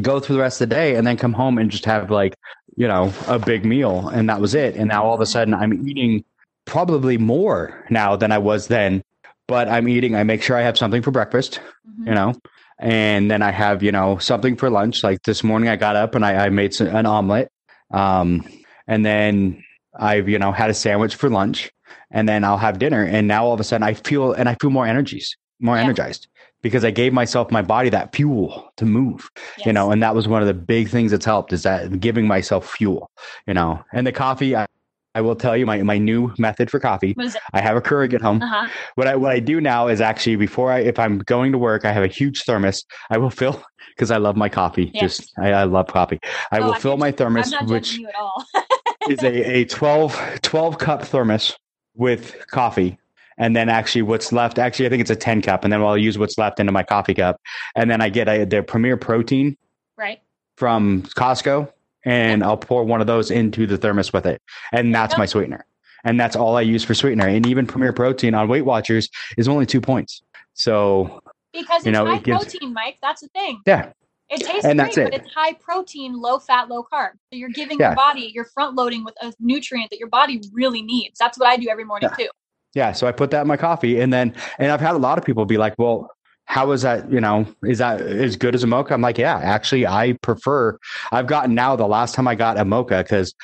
go through the rest of the day and then come home and just have like, you know, a big meal and that was it. And now all of a sudden I'm eating probably more now than I was then, but I'm eating, I make sure I have something for breakfast, Mhm. you know, and then I have, you know, something for lunch. Like this morning I got up and I, I made some, an omelet. Um, and then I've, you know, had a sandwich for lunch and then I'll have dinner. And now all of a sudden I feel, and I feel more energies, more Yeah. energized because I gave myself my body that fuel to move, you know, and that was one of the big things that's helped is that giving myself fuel, you know, and the coffee, I, I will tell you my, my new method for coffee. what is it I have a Keurig at home. uh-huh What I what I do now is actually before I if I'm going to work, I have a huge thermos. I will fill because I love my coffee. Yes. Just I, I love coffee. I Oh, will I fill my thermos, which you at all is a, a 12, 12 cup thermos with coffee. And then actually what's left, actually, I think it's a 10 cup. And then I'll use what's left into my coffee cup. And then I get a, the Premier Protein right from Costco and I'll pour one of those into the thermos with it. And that's my sweetener. And that's all I use for sweetener. And even Premier Protein on Weight Watchers is only two points. So because You it's know, high it gives- protein mike that's the thing yeah, It tastes And great, that's but it's high protein, low fat, low carb. So you're giving Yeah. your body, you're front loading with a nutrient that your body really needs. That's what I do every morning too. yeah. So I put that in my coffee, and then and I've had a lot of people be like, "Well, how is that? You know, is that as good as a mocha?" I'm like, "Yeah, actually, I prefer. I've gotten now the last time I got a mocha because."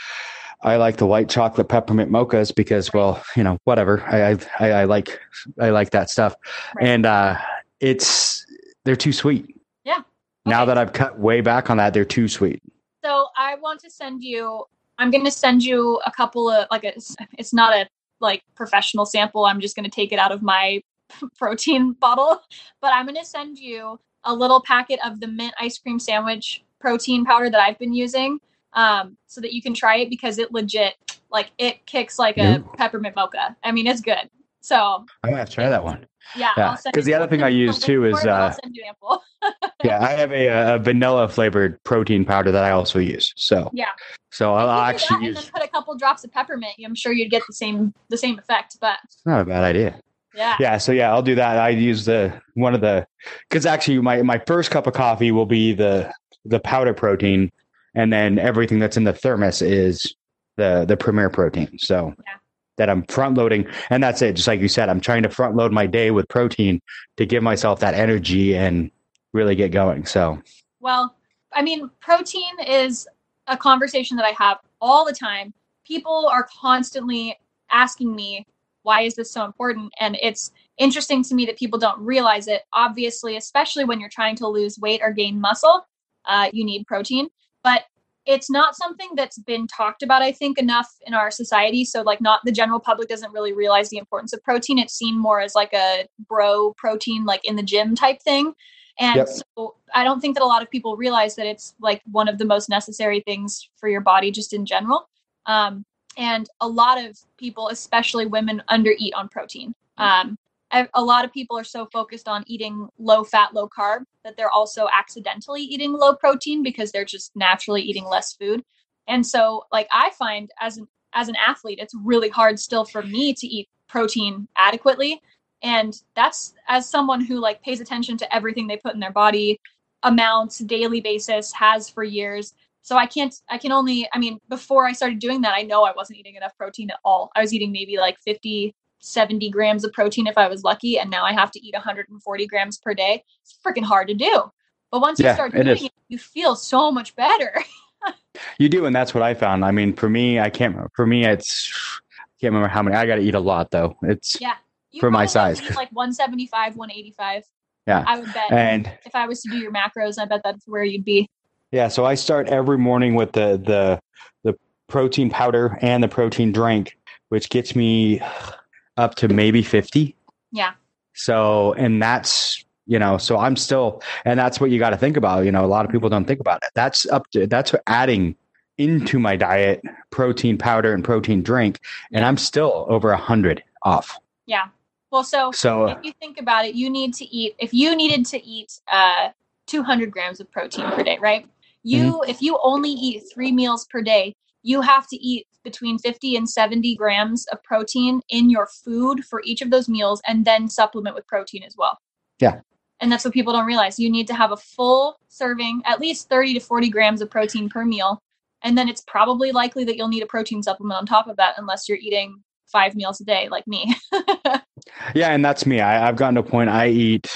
I like the white chocolate peppermint mochas because, well, you know, whatever. I I, I, like I like that stuff, Right. and uh, it's they're too sweet. Yeah. Now that I've cut way back on that, they're too sweet. So I want to send you. I'm going to send you a couple of like a. It's not a like professional sample. I'm just going to take it out of my protein bottle, but I'm going to send you a little packet of the mint ice cream sandwich protein powder that I've been using, um, so that you can try it because it legit like it kicks like a Ooh. peppermint mocha. I mean, it's good. So I'm gonna have to try that one. yeah, Yeah, I'll send 'cause you- the other thing I use too is, for it, but I'll uh, send you an ample. Yeah, I have a, a vanilla flavored protein powder that I also use. So Yeah. so I'll, I'll If you do actually use. and then put a couple drops of peppermint. I'm sure you'd get the same the same effect. But It's not a bad idea. Yeah, Yeah, so yeah, I'll do that. I use the one of the because actually my my first cup of coffee will be the the powder protein, and then everything that's in the thermos is the the premier protein. So Yeah. that I'm front loading, and that's it. Just like you said, I'm trying to front load my day with protein to give myself that energy and really get going. So Well, I mean, protein is a conversation that I have all the time. People are constantly asking me, why is this so important? And it's interesting to me that people don't realize it. Obviously, especially when you're trying to lose weight or gain muscle, uh, you need protein. But it's not something that's been talked about i think enough in our society so like not the general public doesn't really realize the importance of protein it's seen more as like a bro protein like in the gym type thing and yep. so i don't think that a lot of people realize that it's like one of the most necessary things for your body just in general um, and a lot of people especially women undereat on protein um, a lot of people are so focused on eating low fat, low carb that they're also accidentally eating low protein because they're just naturally eating less food. And so, like I find as an as an athlete, it's really hard still for me to eat protein adequately. And that's as someone who like pays attention to everything they put in their body, amounts, daily basis, has for years. So I can't I can only I mean, before I started doing that, I know I wasn't eating enough protein at all. I was eating maybe like 50 70 grams of protein if I was lucky, and now I have to eat 140 grams per day. It's freaking hard to do. But once yeah, you start doing it, it, you feel so much better. you do, and that's what I found. I mean, for me, I can't. For me, it's I can't remember how many. I got to eat a lot though. It's yeah for my size, like 175, 185. Yeah, I would bet. And if I was to do your macros, I bet that's where you'd be. Yeah, so I start every morning with the the the protein powder and the protein drink, which gets me up to maybe 50. Yeah. So, and that's, you know, so I'm still, and that's what you got to think about. You know, a lot of people don't think about it. That's up to, that's adding into my diet protein powder and protein drink. And I'm still over a hundred off. Yeah. Well, so, so if you think about it, you need to eat, if you needed to eat, uh, 200 grams of protein per day, right? You, mm-hmm. if you only eat three meals per day, you have to eat between 50 and 70 grams of protein in your food for each of those meals and then supplement with protein as well. Yeah. And that's what people don't realize. You need to have a full serving, at least 30 to 40 grams of protein per meal. And then it's probably likely that you'll need a protein supplement on top of that unless you're eating five meals a day like me. yeah, and that's me. I, I've gotten to a point I eat,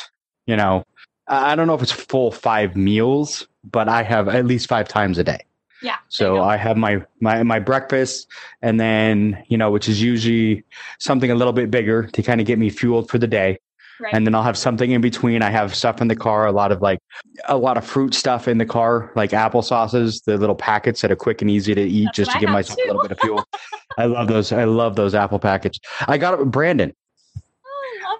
you know, I don't know if it's full five meals, but I have at least five times a day. Yeah. So I have my my my breakfast, and then you know, which is usually something a little bit bigger to kind of get me fueled for the day. Right. And then I'll have something in between. I have stuff in the car, a lot of like a lot of fruit stuff in the car, like apple sauces, the little packets that are quick and easy to eat That's just to give myself too. a little bit of fuel. I love those. I love those apple packets. I got it with Brandon.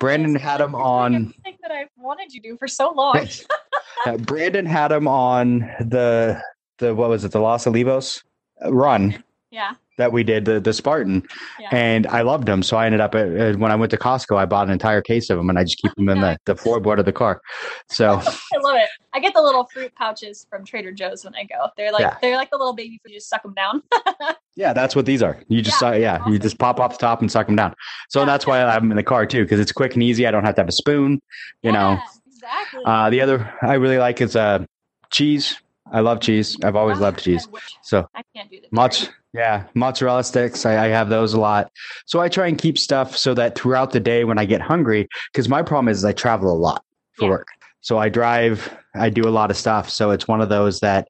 Brandon had him on. That I've wanted you to do for so long. uh, Brandon had them on the the what was it, the Los Olivos run. Yeah. That we did the the Spartan, yeah. and I loved them. So I ended up at, uh, when I went to Costco, I bought an entire case of them, and I just keep them in the, the floorboard of the car. So I love it. I get the little fruit pouches from Trader Joe's when I go. They're like yeah. they're like the little baby food. You just suck them down. yeah, that's what these are. You just yeah, yeah awesome. you just pop off the top and suck them down. So that's why I have them in the car too, because it's quick and easy. I don't have to have a spoon. You know. Exactly. Uh, the other I really like is uh, cheese I love cheese. I've always oh, loved cheese. So I can't do that. Much, yeah, mozzarella sticks. I, I, have those a lot. So I try and keep stuff so that throughout the day when I get hungry, because my problem is I travel a lot for yeah. work. So I drive, I do a lot of stuff. So it's one of those that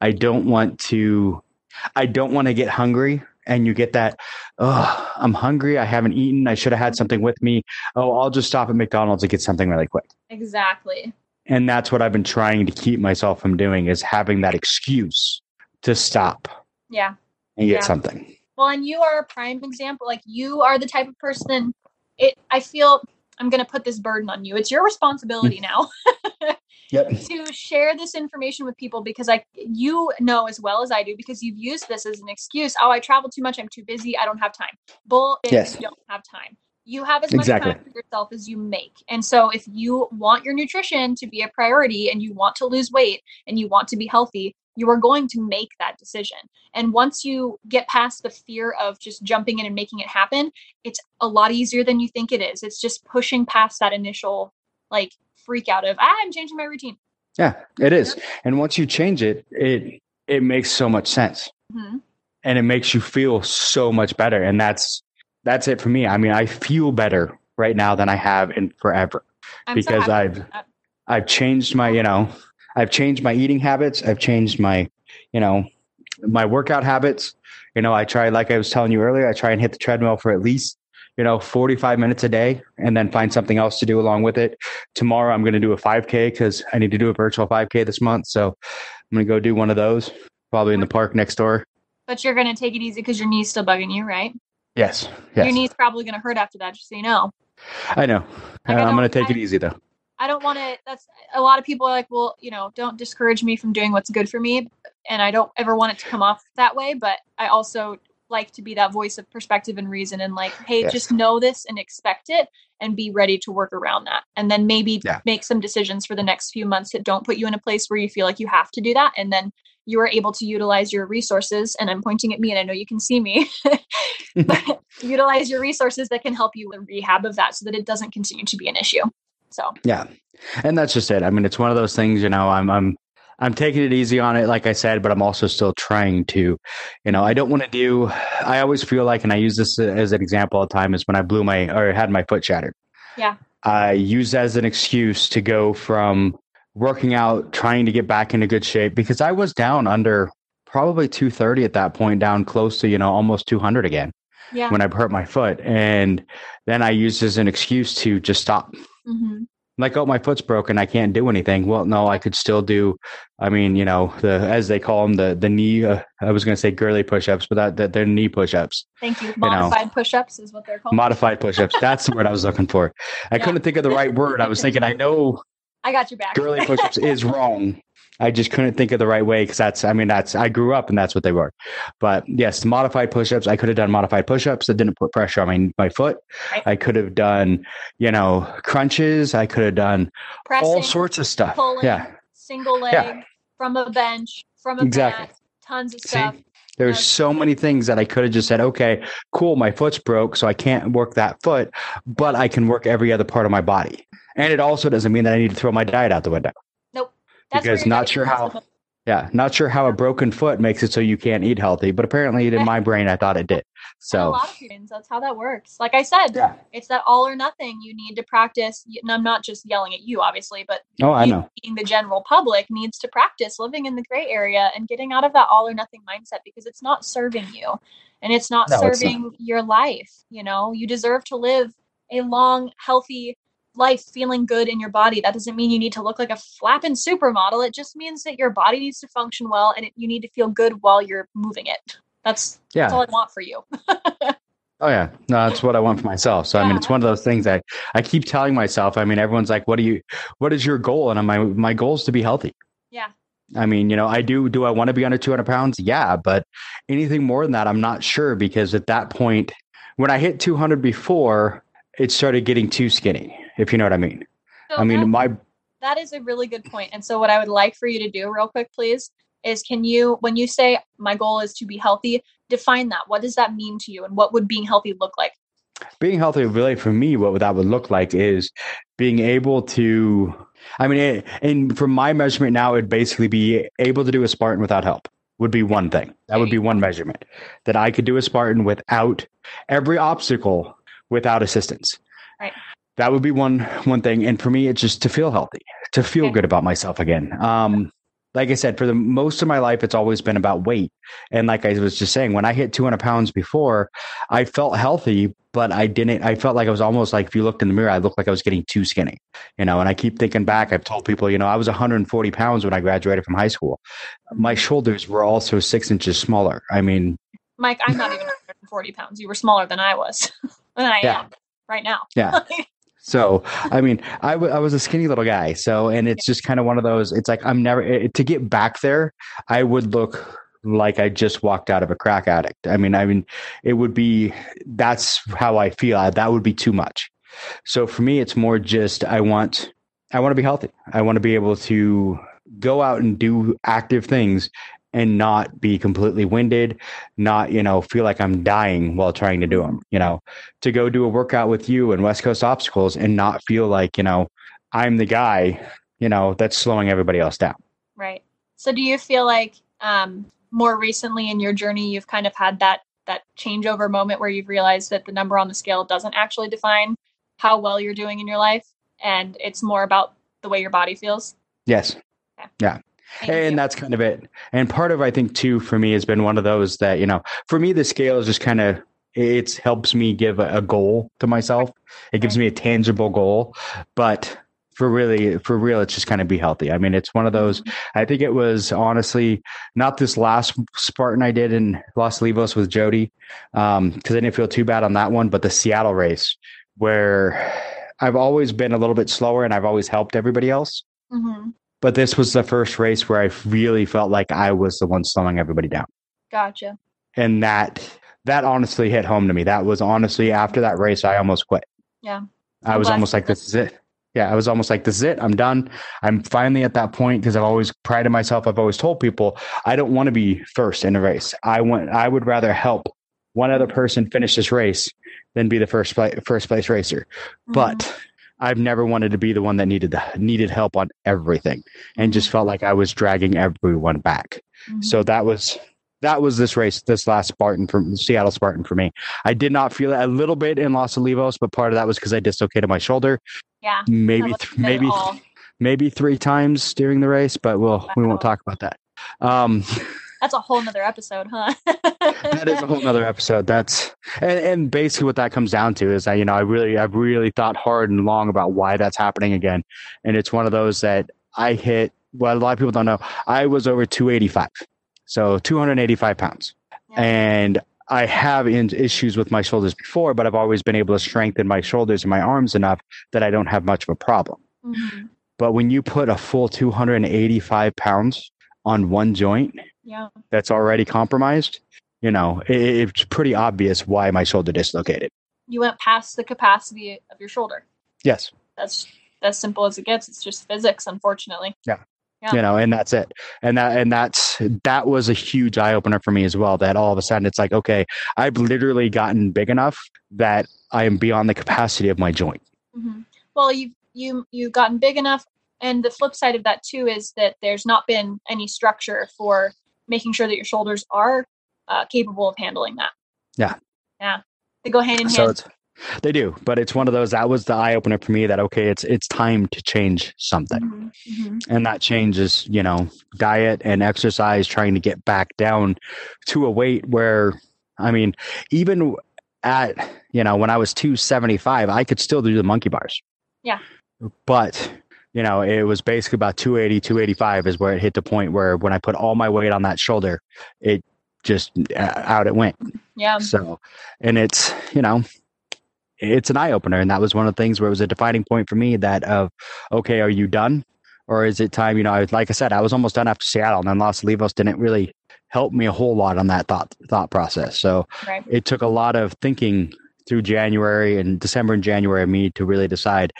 I don't want to, I don't want to get hungry. And you get that, oh, I'm hungry. I haven't eaten. I should have had something with me. Oh, I'll just stop at McDonald's and get something really quick. Exactly and that's what i've been trying to keep myself from doing is having that excuse to stop yeah and get yeah. something well and you are a prime example like you are the type of person it i feel i'm going to put this burden on you it's your responsibility mm. now yep. to share this information with people because I you know as well as I do because you've used this as an excuse. Oh, I travel too much. I'm too busy. I don't have time. Bull. Yes. You don't have time. You have as much time for yourself as you make. And so if you want your nutrition to be a priority and you want to lose weight and you want to be healthy, you are going to make that decision. And once you get past the fear of just jumping in and making it happen, it's a lot easier than you think it is. It's just pushing past that initial like freak out of, ah, I'm changing my routine. Yeah, it is. And once you change it, it it makes so much sense. Mm-hmm. And it makes you feel so much better. And that's that's it for me. I mean, I feel better right now than I have in forever I'm because so I've I've changed my, you know, I've changed my eating habits. I've changed my, you know, my workout habits. You know, I try, like I was telling you earlier, I try and hit the treadmill for at least, you know, 45 minutes a day and then find something else to do along with it. Tomorrow I'm going to do a 5K because I need to do a virtual 5K this month. So I'm going to go do one of those, probably in the park next door. But you're going to take it easy because your knee's still bugging you, right? Yes. Yes. Your knee's probably going to hurt after that, just so you know. I know. Like, I I'm going to take it easy though. I don't want to. That's a lot of people are like, well, you know, don't discourage me from doing what's good for me. And I don't ever want it to come off that way. But I also like to be that voice of perspective and reason and like, hey, Yes. just know this and expect it and be ready to work around that. And then maybe Yeah. make some decisions for the next few months that don't put you in a place where you feel like you have to do that. And then you are able to utilize your resources. And I'm pointing at me and I know you can see me. but utilize your resources that can help you with rehab of that so that it doesn't continue to be an issue. So Yeah. And that's just it. I mean, it's one of those things, you know, I'm I'm I'm taking it easy on it, like I said, but I'm also still trying to, you know, I don't want to do I always feel like, and I use this as an example all the time, is when I blew my or had my foot shattered. Yeah. I used as an excuse to go from working out, trying to get back into good shape because I was down under probably 230 at that point, down close to, you know, almost 200 again yeah. when I hurt my foot. And then I used as an excuse to just stop hmm like oh my foot's broken i can't do anything well no i could still do i mean you know the as they call them the the knee uh, i was going to say girly push-ups but that, that they're knee push-ups Thank you. know. Modified push-ups is what they're called. modified push-ups that's the word i was looking for i Yeah. couldn't think of the right word i was thinking i know I got your back. girly push-ups is wrong i just couldn't think of the right way because that's i mean that's i grew up and that's what they were but yes modified push-ups i could have done modified push-ups that didn't put pressure on my, my foot Right. i could have done you know crunches i could have done Pressing, all sorts of stuff pulling, yeah single leg Yeah. from a bench, from a Exactly. mat, tons of See? stuff. There's so many things that I could have just said, okay, cool, my foot's broke, so I can't work that foot, but I can work every other part of my body. And it also doesn't mean that I need to throw my diet out the window. That's Because not sure how-. Yeah, not sure how a broken foot makes it so you can't eat healthy, but apparently in my brain I thought it did. And a So lot of humans, that's how that works. Like I said, Yeah. it's that all or nothing. You need to practice. And I'm not just yelling at you, obviously, but oh, I know. being the general public needs to practice living in the gray area and getting out of that all or nothing mindset because it's not serving you and it's not No, it's not. serving your life you know you deserve to live a long healthy life feeling good in your body that doesn't mean you need to look like a flapping supermodel it just means that your body needs to function well and it, you need to feel good while you're moving it that's that's all i want for you Oh yeah. No, that's what I want for myself. So I mean it's one of those things that I keep telling myself. I mean, everyone's like, What do you what is your goal? And I'm my my goal is to be healthy. yeah I mean, you know, I do. Do I want to be under 200 pounds? Yeah, but anything more than that, I'm not sure because at that point, when I hit 200 before, it started getting too skinny. If you know what I mean. So I mean, that- my that is a really good point. And so, what I would like for you to do, real quick, please, is can you, when you say my goal is to be healthy, define that. What does that mean to you, and what would being healthy look like? being healthy, really, for me, what that would look like is being able to. I mean, it, and from my measurement now, it'd basically be able to do a Spartan without help. Would be one thing. That would be one measurement that I could do a Spartan without every obstacle without assistance. Right. That would be one one thing. And for me, it's just to feel healthy, to feel Okay. good about myself again. Um, like I said, for the most of my life, it's always been about weight. And like I was just saying, when I hit 200 pounds before, I felt healthy, but I didn't. I felt like I was almost like if you looked in the mirror, I looked like I was getting too skinny, you know. And I keep thinking back. I've told people, you know, I was 140 pounds when I graduated from high school. My shoulders were also six inches smaller. I mean, Mike, I'm not even 140 pounds. You were smaller than I was, than I Yeah. am right now. Yeah. So, I mean, I, w- I was a skinny little guy. So, and it's just kind of one of those, it's like I'm never, it, to get back there, I would look like I just walked out of a crack addict. I mean, I mean, it would be, that's how I feel. I, that would be too much. So for me, it's more just, I want, I want to be healthy. I want to be able to go out and do active things and not be completely winded, not, you know, feel like I'm dying while trying to do them, you know, to go do a workout with you and West Coast obstacles and not feel like, you know, I'm the guy, you know, that's slowing everybody else down. Right. So, do you feel like um, more recently in your journey, you've kind of had that that changeover moment where you've realized that the number on the scale doesn't actually define how well you're doing in your life, and it's more about the way your body feels? Yes. Thank and you. that's kind of it. And part of, I think, too, for me has been one of those that, you know, for me, the scale is just kind of it helps me give a, a goal to myself. It gives me a tangible goal, but for really for real it's just kind of be healthy i mean it's one of those Mm-hmm. i think it was honestly not this last spartan i did in Los Olivos with jody um because i didn't feel too bad on that one but the seattle race where i've always been a little bit slower and i've always helped everybody else hmm but this was the first race where i really felt like i was the one slowing everybody down. Gotcha. and that that honestly hit home to me. That was honestly after that race i almost quit. Yeah. i was almost like this is it. Yeah i was almost like this is it. I'm done. I'm finally at that point because i've always prided myself. I've always told people i don't want to be first in a race. I want i would rather help one other person finish this race than be the first place first place racer. Mhm. but i've never wanted to be the one that needed the, needed help on everything and just felt like i was dragging everyone back Mhm. so that was that was this race, this last Spartan from Seattle Spartan for me. I did not feel it a little bit in Los Olivos, but part of that was because I dislocated my shoulder, yeah. maybe th- maybe maybe three times during the race, but we'll we won't talk about that. Um, That's a whole nother episode, huh? that is a whole nother episode. That's and, and basically what that comes down to is that you know I really I've really thought hard and long about why that's happening again, and it's one of those that I hit. Well, a lot of people don't know, I was over 285, so 285 pounds, Yeah. and I have in, issues with my shoulders before, but I've always been able to strengthen my shoulders and my arms enough that I don't have much of a problem. Mhm. But when you put a full 285 pounds on one joint, Yeah. that's already compromised, you know, it, it's pretty obvious why my shoulder dislocated. You went past the capacity of your shoulder. Yes. That's as simple as it gets. It's just physics, unfortunately. Yeah. Yeah. You know, and that's it. And that and that's that was a huge eye opener for me as well. That all of a sudden it's like, okay, I've literally gotten big enough that I am beyond the capacity of my joint. hmm Well, you you you've gotten big enough, and the flip side of that too is that there's not been any structure for making sure that your shoulders are uh, capable of handling that. Yeah. Yeah. They go hand in So hand. they do, but it's one of those that was the eye opener for me that okay, it's it's time to change something. Mhm, mhm. and that changes you know diet and exercise trying to get back down to a weight where i mean even at you know when i was 275 i could still do the monkey bars Yeah. but you know it was basically about 280 285 is where it hit the point where when i put all my weight on that shoulder it just uh, out it went Yeah. so, and it's, you know, it's an eye opener. And that was one of the things where it was a defining point for me that of, okay, are you done? Or is it time? You know, I, like I said, I was almost done after Seattle and then Los Olivos didn't really help me a whole lot on that thought, thought process. So Right. it took a lot of thinking through January and December and January of me to really decide,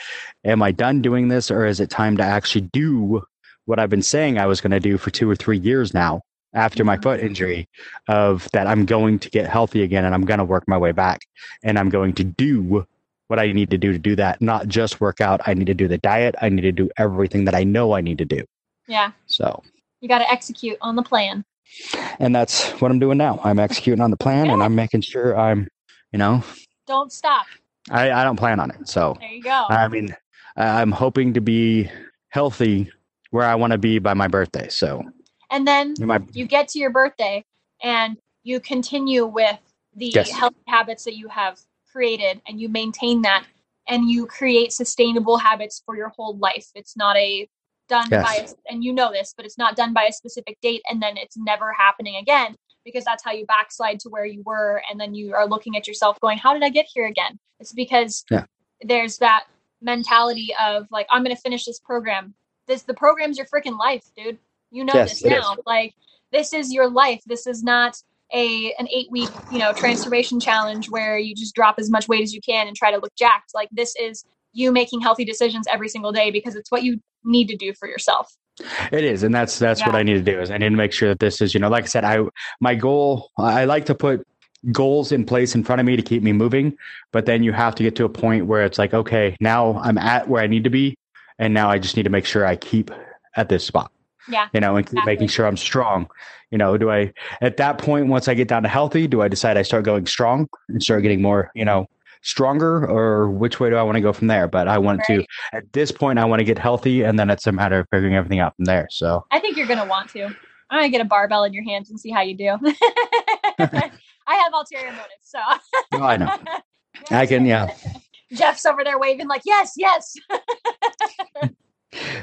am I done doing this or is it time to actually do what I've been saying I was going to do for two or three years now after my foot mm-hmm. injury of that I'm going to get healthy again and I'm going to work my way back and I'm going to do what I need to do to do that, not just work out. I need to do the diet. I need to do everything that I know I need to do. Yeah. So, You got to execute on the plan. and that's what I'm doing now. I'm executing on the plan and I'm making sure I'm, you know, Don't stop. I, I don't plan on it. So, There you go. I mean, I'm hoping to be healthy where I want to be by my birthday. So, and then my, you get to your birthday and you continue with the Yes. healthy habits that you have created and you maintain that and you create sustainable habits for your whole life it's not a done Yes. by a, and you know this but it's not done by a specific date and then it's never happening again because that's how you backslide to where you were and then you are looking at yourself going how did i get here again? It's because Yeah. there's that mentality of like i'm going to finish this program. This the program's your freaking life dude. You know Yes, this now. Like this is your life. This is not a an eight week you know transformation challenge where you just drop as much weight as you can and try to look jacked. Like this is you making healthy decisions every single day because it's what you need to do for yourself It is, and that's that's what I need to do. Is I need to make sure that this is, you know, like I said, I my goal. I like to put goals in place in front of me to keep me moving, but then you have to get to a point where it's like, okay, now I'm at where I need to be, and now I just need to make sure I keep at this spot. Yeah, you know, and keep exactly. making sure I'm strong. You know, do I at that point once I get down to healthy, do I decide I start going strong and start getting more, you know, stronger, or which way do I want to go from there? But I want to at this point I want to get healthy, and then it's a matter of figuring everything out from there. So. i think you're going to want to i'm going to get a barbell in your hands and see how you do i have ulterior motives. So Oh, I know. I can, yeah. Jeff's over there waving like, yes, yes.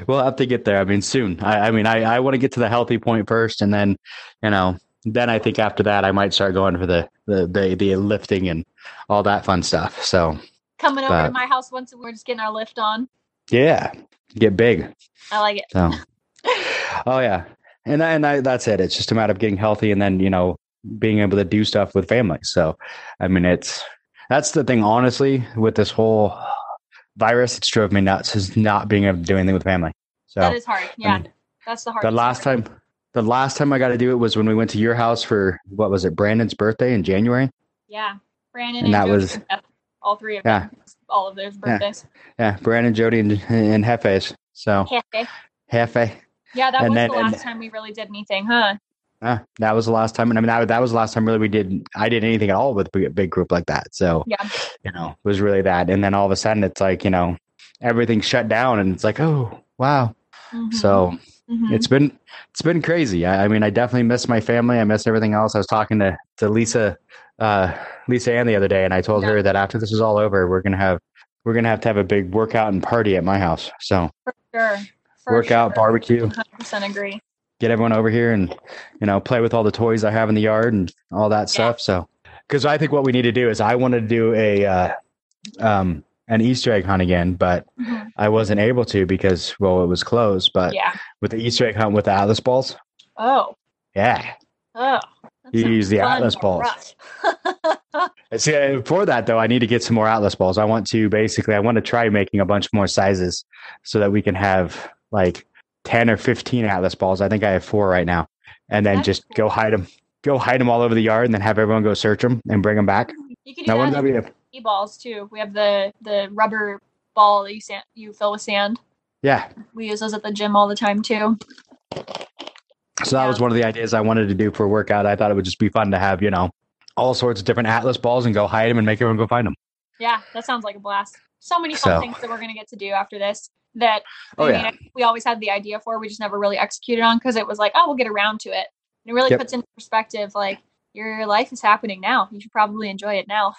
We'll have to get there. I mean, soon. I, I mean, I, I want to get to the healthy point first, and then, you know, then I think after that I might start going for the the the, the lifting and all that fun stuff. So Coming over to my house once and we're just getting our lift on. yeah, get big. I like it. So, oh yeah, and and I, that's it. It's just a matter of getting healthy, and then you know being able to do stuff with family. So, I mean, it's that's the thing. Honestly, with this whole virus, it's drove me nuts. Is not being able to do anything with family. So that is hard. Yeah. mean, that's the hard the last time, the last time I got to do it was when we went to your house for what was it, Brandon's birthday in January. Yeah. Brandon And and, that Jody was- and all three of Yeah. them. All of their birthdays. Yeah, Brandon, Jody, and and Hefe's. So Hefe. Hefe. Yeah, that And was then- the last time we really did anything, huh? Yeah, that was the last time, and I mean that, that was the last time really we did. I did anything at all with a big, group like that. So Yeah. you know, it was really that. And then all of a sudden, it's like you know, everything shut down, and it's like, oh wow. Mhm. So Mhm. it's been it's been crazy. I, I mean, I definitely miss my family. I miss everything else. I was talking to to Lisa, uh, Lisa Ann the other day, and I told Yeah. her that after this is all over, we're gonna have we're gonna have to have a big workout and party at my house. So for sure. For workout, sure. barbecue, 100% agree. get everyone over here and you know play with all the toys I have in the yard and all that stuff. So because I think what we need to do is I wanted to do a uh, um, an Easter egg hunt again, but Mhm. I wasn't able to because well it was closed. But Yeah. with the Easter egg hunt with the Atlas balls, Oh. yeah. Oh. You use the Atlas balls. See, for that though, I need to get some more Atlas balls. I want to basically, I want to try making a bunch more sizes so that we can have like ten or fifteen Atlas balls. I think I have four right now, and then That's just cool. go hide them, go hide them all over the yard, and then have everyone go search them and bring them back. you can do Now, that wouldn't that be a, e-balls too. We have the the rubber ball that you sand, you fill with sand. yeah? We use those at the gym all the time too. So that Yeah. was one of the ideas I wanted to do for a workout. I thought it would just be fun to have, you know, all sorts of different Atlas balls and go hide them and make everyone go find them. Yeah, that sounds like a blast. So many fun So- things that we're gonna get to do after this that Oh, I mean, yeah. We always had the idea for, we just never really executed on because it was like, oh, we'll get around to it. And it really Yep. puts into perspective, like your life is happening now. You should probably enjoy it now.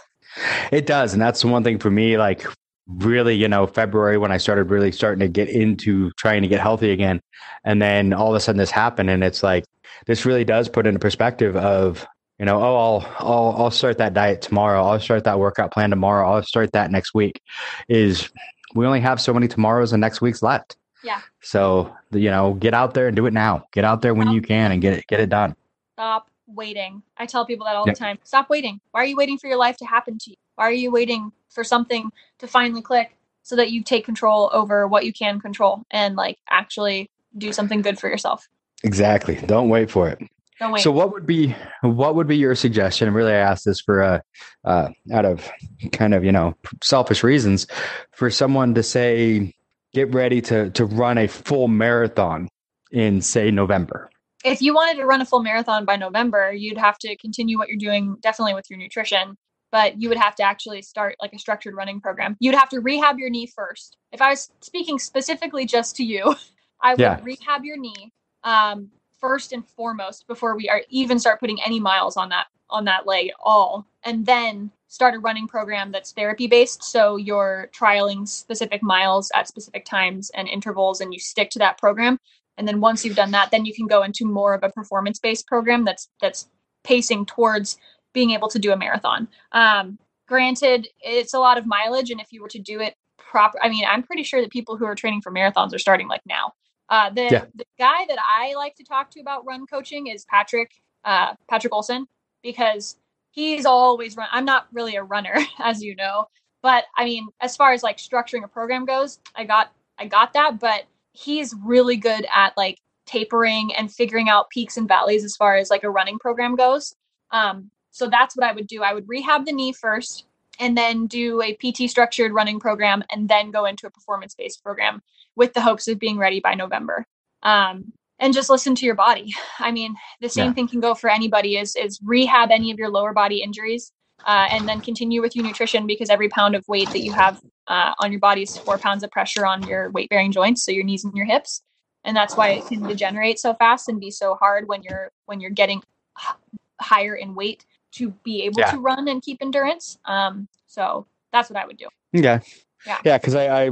It does, and that's the one thing for me. Like, really, you know, February when I started really starting to get into trying to get healthy again, and then all of a sudden this happened, and it's like this really does put into perspective of you know, oh, I'll I'll I'll start that diet tomorrow. I'll start that workout plan tomorrow. I'll start that next week. Is we only have so many tomorrows and next weeks left. Yeah. So you know, get out there and do it now. Get out there when you can and get it get it done. Stop waiting. I tell people that all Yep. the time. Stop waiting. Why are you waiting for your life to happen to you? Why are you waiting for something to finally click so that you take control over what you can control and like actually do something good for yourself? Exactly. Don't wait for it. Don't wait. So what would be what would be your suggestion? And really, I ask this for uh, uh, out of kind of you know selfish reasons for someone to say get ready to to run a full marathon in say November. If you wanted to run a full marathon by November, you'd have to continue what you're doing definitely with your nutrition, but you would have to actually start like a structured running program. You'd have to rehab your knee first. If I was speaking specifically just to you, I would Yeah. rehab your knee um, first and foremost before we are even start putting any miles on that on that leg at all, and then start a running program that's therapy based. So you're trialing specific miles at specific times and intervals, and you stick to that program and then once you've done that then you can go into more of a performance based program that's that's pacing towards being able to do a marathon um, granted it's a lot of mileage and if you were to do it proper i mean i'm pretty sure that people who are training for marathons are starting like now uh, the, Yeah. the guy that i like to talk to about run coaching is patrick uh, patrick olson because he's always run i'm not really a runner as you know but i mean as far as like structuring a program goes i got i got that but he's really good at like tapering and figuring out peaks and valleys as far as like a running program goes. Um, so that's what I would do. I would rehab the knee first and then do a PT structured running program and then go into a performance based program with the hopes of being ready by November. Um, and just listen to your body. I mean, the same Yeah. thing can go for anybody is is rehab any of your lower body injuries uh, and then continue with your nutrition because every pound of weight that you have uh, on your body is four pounds of pressure on your weight bearing joints, so your knees and your hips, and that's why it can degenerate so fast and be so hard when you're when you're getting h- higher in weight to be able Yeah. to run and keep endurance. Um, so that's what I would do. Okay. Yeah. Yeah, because I, I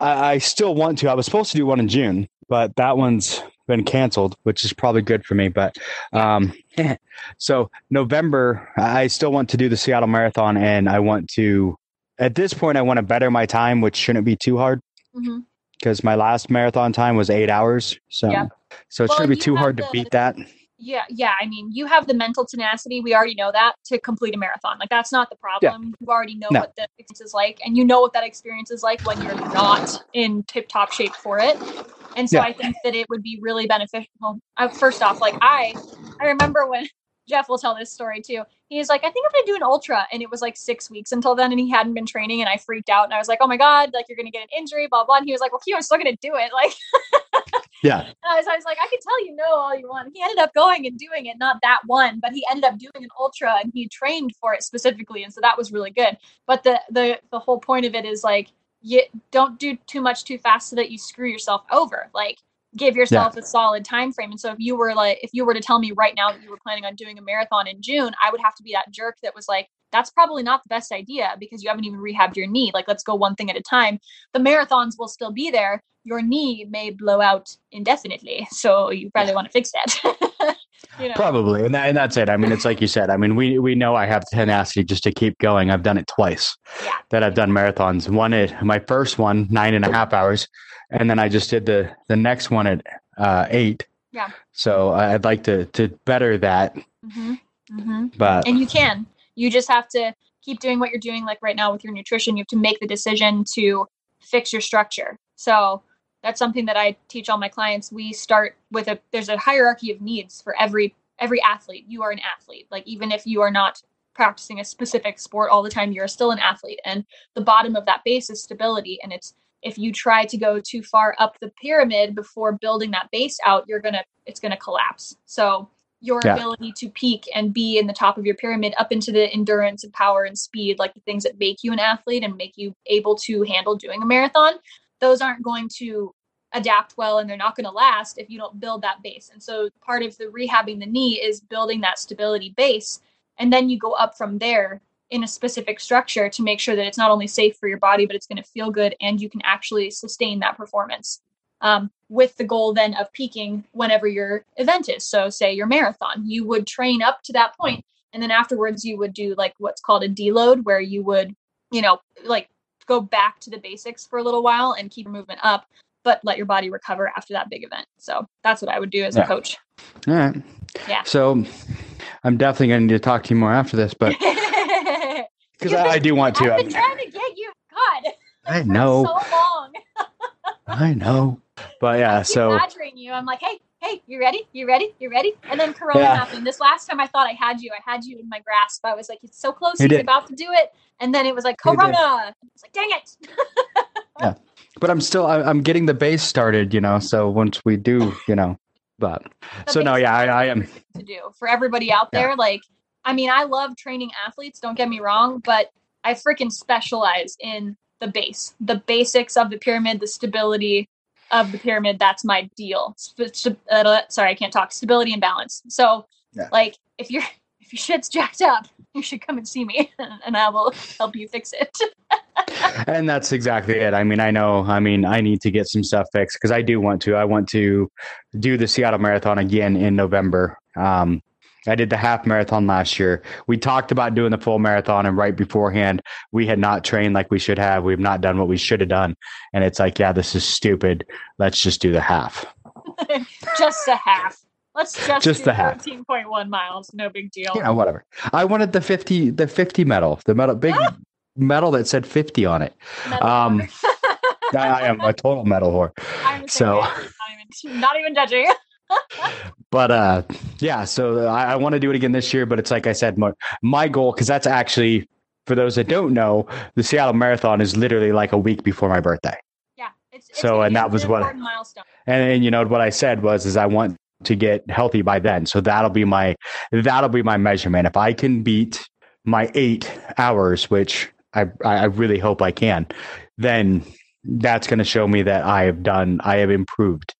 I I still want to. I was supposed to do one in June, but that one's been canceled, which is probably good for me. But um, so November, I still want to do the Seattle Marathon, and I want to. At this point, I want to better my time, which shouldn't be too hard because my last marathon time was eight hours. So, so it Well, shouldn't be too hard to beat that. Yeah, yeah. I mean, you have the mental tenacity. We already know that to complete a marathon. Like that's not the problem. You already know No. what the experience is like, and you know what that experience is like when you're not in tip top shape for it. And so Yeah. I think that it would be really beneficial. Uh, first off, like I, I remember when Jeff will tell this story too. He's like, I think I'm gonna do an ultra, and it was like six weeks until then, and he hadn't been training, and I freaked out, and I was like, oh my god, like you're gonna get an injury, blah blah. And he was like, well, Q, I'm still gonna do it, like. Yeah. And I was, I was like, I can tell you no all you want. He ended up going and doing it, not that one, but he ended up doing an ultra and he trained for it specifically, and so that was really good. But the the the whole point of it is like you don't do too much too fast so that you screw yourself over. Like give yourself a solid time frame. And so if you were like if you were to tell me right now that you were planning on doing a marathon in June, I would have to be that jerk that was like, that's probably not the best idea because you haven't even rehabbed your knee. Like let's go one thing at a time. The marathons will still be there. Your knee may blow out indefinitely. So you probably want to fix that. you know. Probably, and, that, and that's it. I mean, it's like you said. I mean, we we know I have tenacity just to keep going. I've done it twice. Yeah. That I've done marathons. One at my first one, nine and a half hours, and then I just did the the next one at uh, eight. Yeah. So I'd like to to better that, hmm hmm but and you can. You just have to keep doing what you're doing like right now with your nutrition. You have to make the decision to fix your structure. So that's something that i teach all my clients. We start with a there's a hierarchy of needs for every every athlete. You are an athlete. Like even if you are not practicing a specific sport all the time you're still an athlete. And the bottom of that base is stability. And it's if you try to go too far up the pyramid before building that base out you're gonna it's gonna collapse so your Yeah. ability to peak and be in the top of your pyramid up into the endurance and power and speed like the things that make you an athlete and make you able to handle doing a marathon those aren't going to adapt well and they're not going to last if you don't build that base and so part of the rehabbing the knee is building that stability base and then you go up from there in a specific structure to make sure that it's not only safe for your body but it's going to feel good and you can actually sustain that performance um, with the goal then of peaking whenever your event is. So, say your marathon, you would train up to that point, and then afterwards you would do like what's called a deload, where you would, you know, like go back to the basics for a little while and keep your movement up, but let your body recover after that big event. So that's what I would do as Yeah. a coach. all right. Yeah. So I'm definitely going to need to talk to you more after this, but because I, I do want to. I've been trying to get you. God, I know, so long. I know, but yeah. So badgering you. I'm like, hey, hey, you ready? You ready? You ready? And then Corona Yeah. happened. This last time I thought I had you. I had you in my grasp. I was like, it's so close. You He's did. about to do it. And then it was like Corona. I was like, dang it. yeah, but I'm still I, I'm getting the base started, you know. So once we do, you know, but The so no, yeah, I, I am. to do for everybody out Yeah. there. Like, I mean, I love training athletes. Don't get me wrong, but I freaking specialize in the base, the basics of the pyramid, the stability of the pyramid. That's my deal. St- uh, sorry, I can't talk. Stability and balance. So, Yeah. like, if you're if your shit's jacked up, you should come and see me, and I will help you fix it. And that's exactly it. I mean, I know. I mean, I need to get some stuff fixed because I do want to. I want to do the Seattle Marathon again in November. Um, I did the half marathon last year. We talked about doing the full marathon, and right beforehand, we had not trained like we should have. We've not done what we should have done, and it's like, yeah, this is stupid. Let's just do the half. just a half. Let's just, Just do the half. 13.1 miles. No big deal. Know, whatever. I wanted the fifty, the fifty medal, the medal, big medal that said fifty on it. Metal Um. I, I am a total medal whore. I'm so- Not even, not even judging. But uh yeah so i, I want to do it again this year but it's like i said my, my goal because that's actually for those that don't know the seattle marathon is literally like a week before my birthday Yeah. It's, it's So, and that was what- milestone. and, and you know what i said was is i want to get healthy by then so that'll be my that'll be my measurement if i can beat my eight hours which i i really hope i can then that's going to show me that i have done i have improved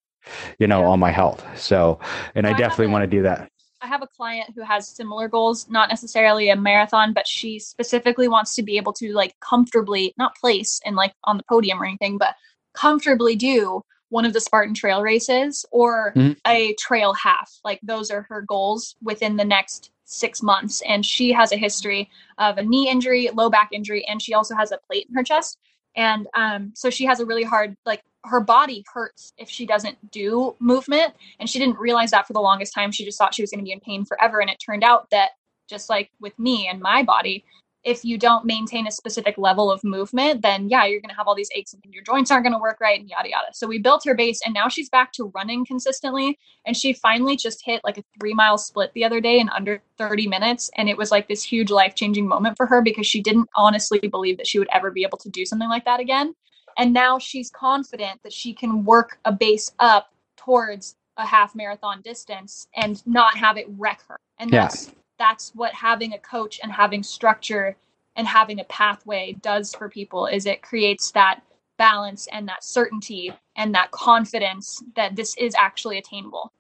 you know Yeah. on my health so and i I definitely want to do that I have a client who has similar goals, not necessarily a marathon, but she specifically wants to be able to like comfortably not place in like on the podium or anything, but comfortably do one of the Spartan trail races or Mhm. a trail half. Like those are her goals within the next six months. And she has a history of a knee injury, low back injury, and she also has a plate in her chest. And um, so she has a really hard, like her body hurts if she doesn't do movement. And she didn't realize that for the longest time. She just thought she was going to be in pain forever. And it turned out that just like with me and my body, if you don't maintain a specific level of movement, then yeah, you're going to have all these aches and your joints aren't going to work right and yada yada. So we built her base and now she's back to running consistently. And she finally just hit like a three mile split the other day in under 30 minutes. And it was like this huge life changing moment for her because she didn't honestly believe that she would ever be able to do something like that again. And now she's confident that she can work a base up towards a half marathon distance and not have it wreck her. And Yeah. that's that's what having a coach and having structure and having a pathway does for people is it creates that balance and that certainty and that confidence that this is actually attainable.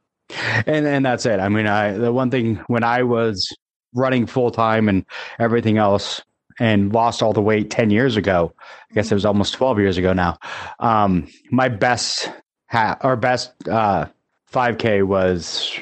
and and that's it. I mean, I the one thing when I was running full time and everything else, and lost all the weight ten years ago. I guess it was almost twelve years ago now. Um, my best hat or best uh, 5K was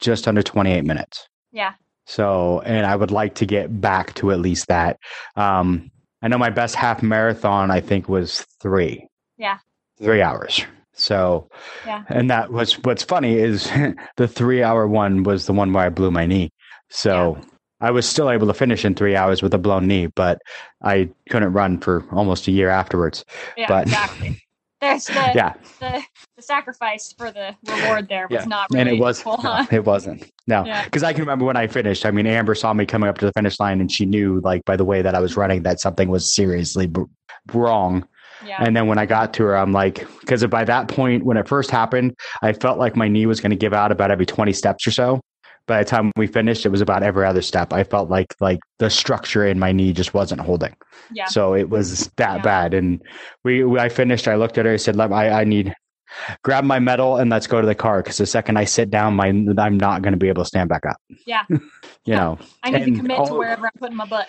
just under twenty eight minutes. Yeah. So, and I would like to get back to at least that. Um, I know my best half marathon, I think, was three. Yeah. Three hours. So, Yeah. and that was what's funny is the three hour one was the one where I blew my knee. So I was still able to finish in three hours with a blown knee, but I couldn't run for almost a year afterwards. Yeah, But- exactly. There's the, Yeah. the the sacrifice for the reward there was Yeah. not really and it was, equal, no, huh? it wasn't. No, Yeah. because I can remember when I finished. I mean, Amber saw me coming up to the finish line, and she knew, like, by the way that I was running, that something was seriously b- wrong. Yeah. And then when I got to her, I'm like, because by that point, when it first happened, I felt like my knee was going to give out about every 20 steps or so. By the time we finished, it was about every other step. I felt like like the structure in my knee just wasn't holding. yeah. So it was that Yeah. bad. And we, we, I finished. I looked at her. I said, "Let I, I need grab my medal and let's go to the car because the second I sit down, my I'm not going to be able to stand back up." Yeah. you know, I need to and commit to wherever I'm putting my butt.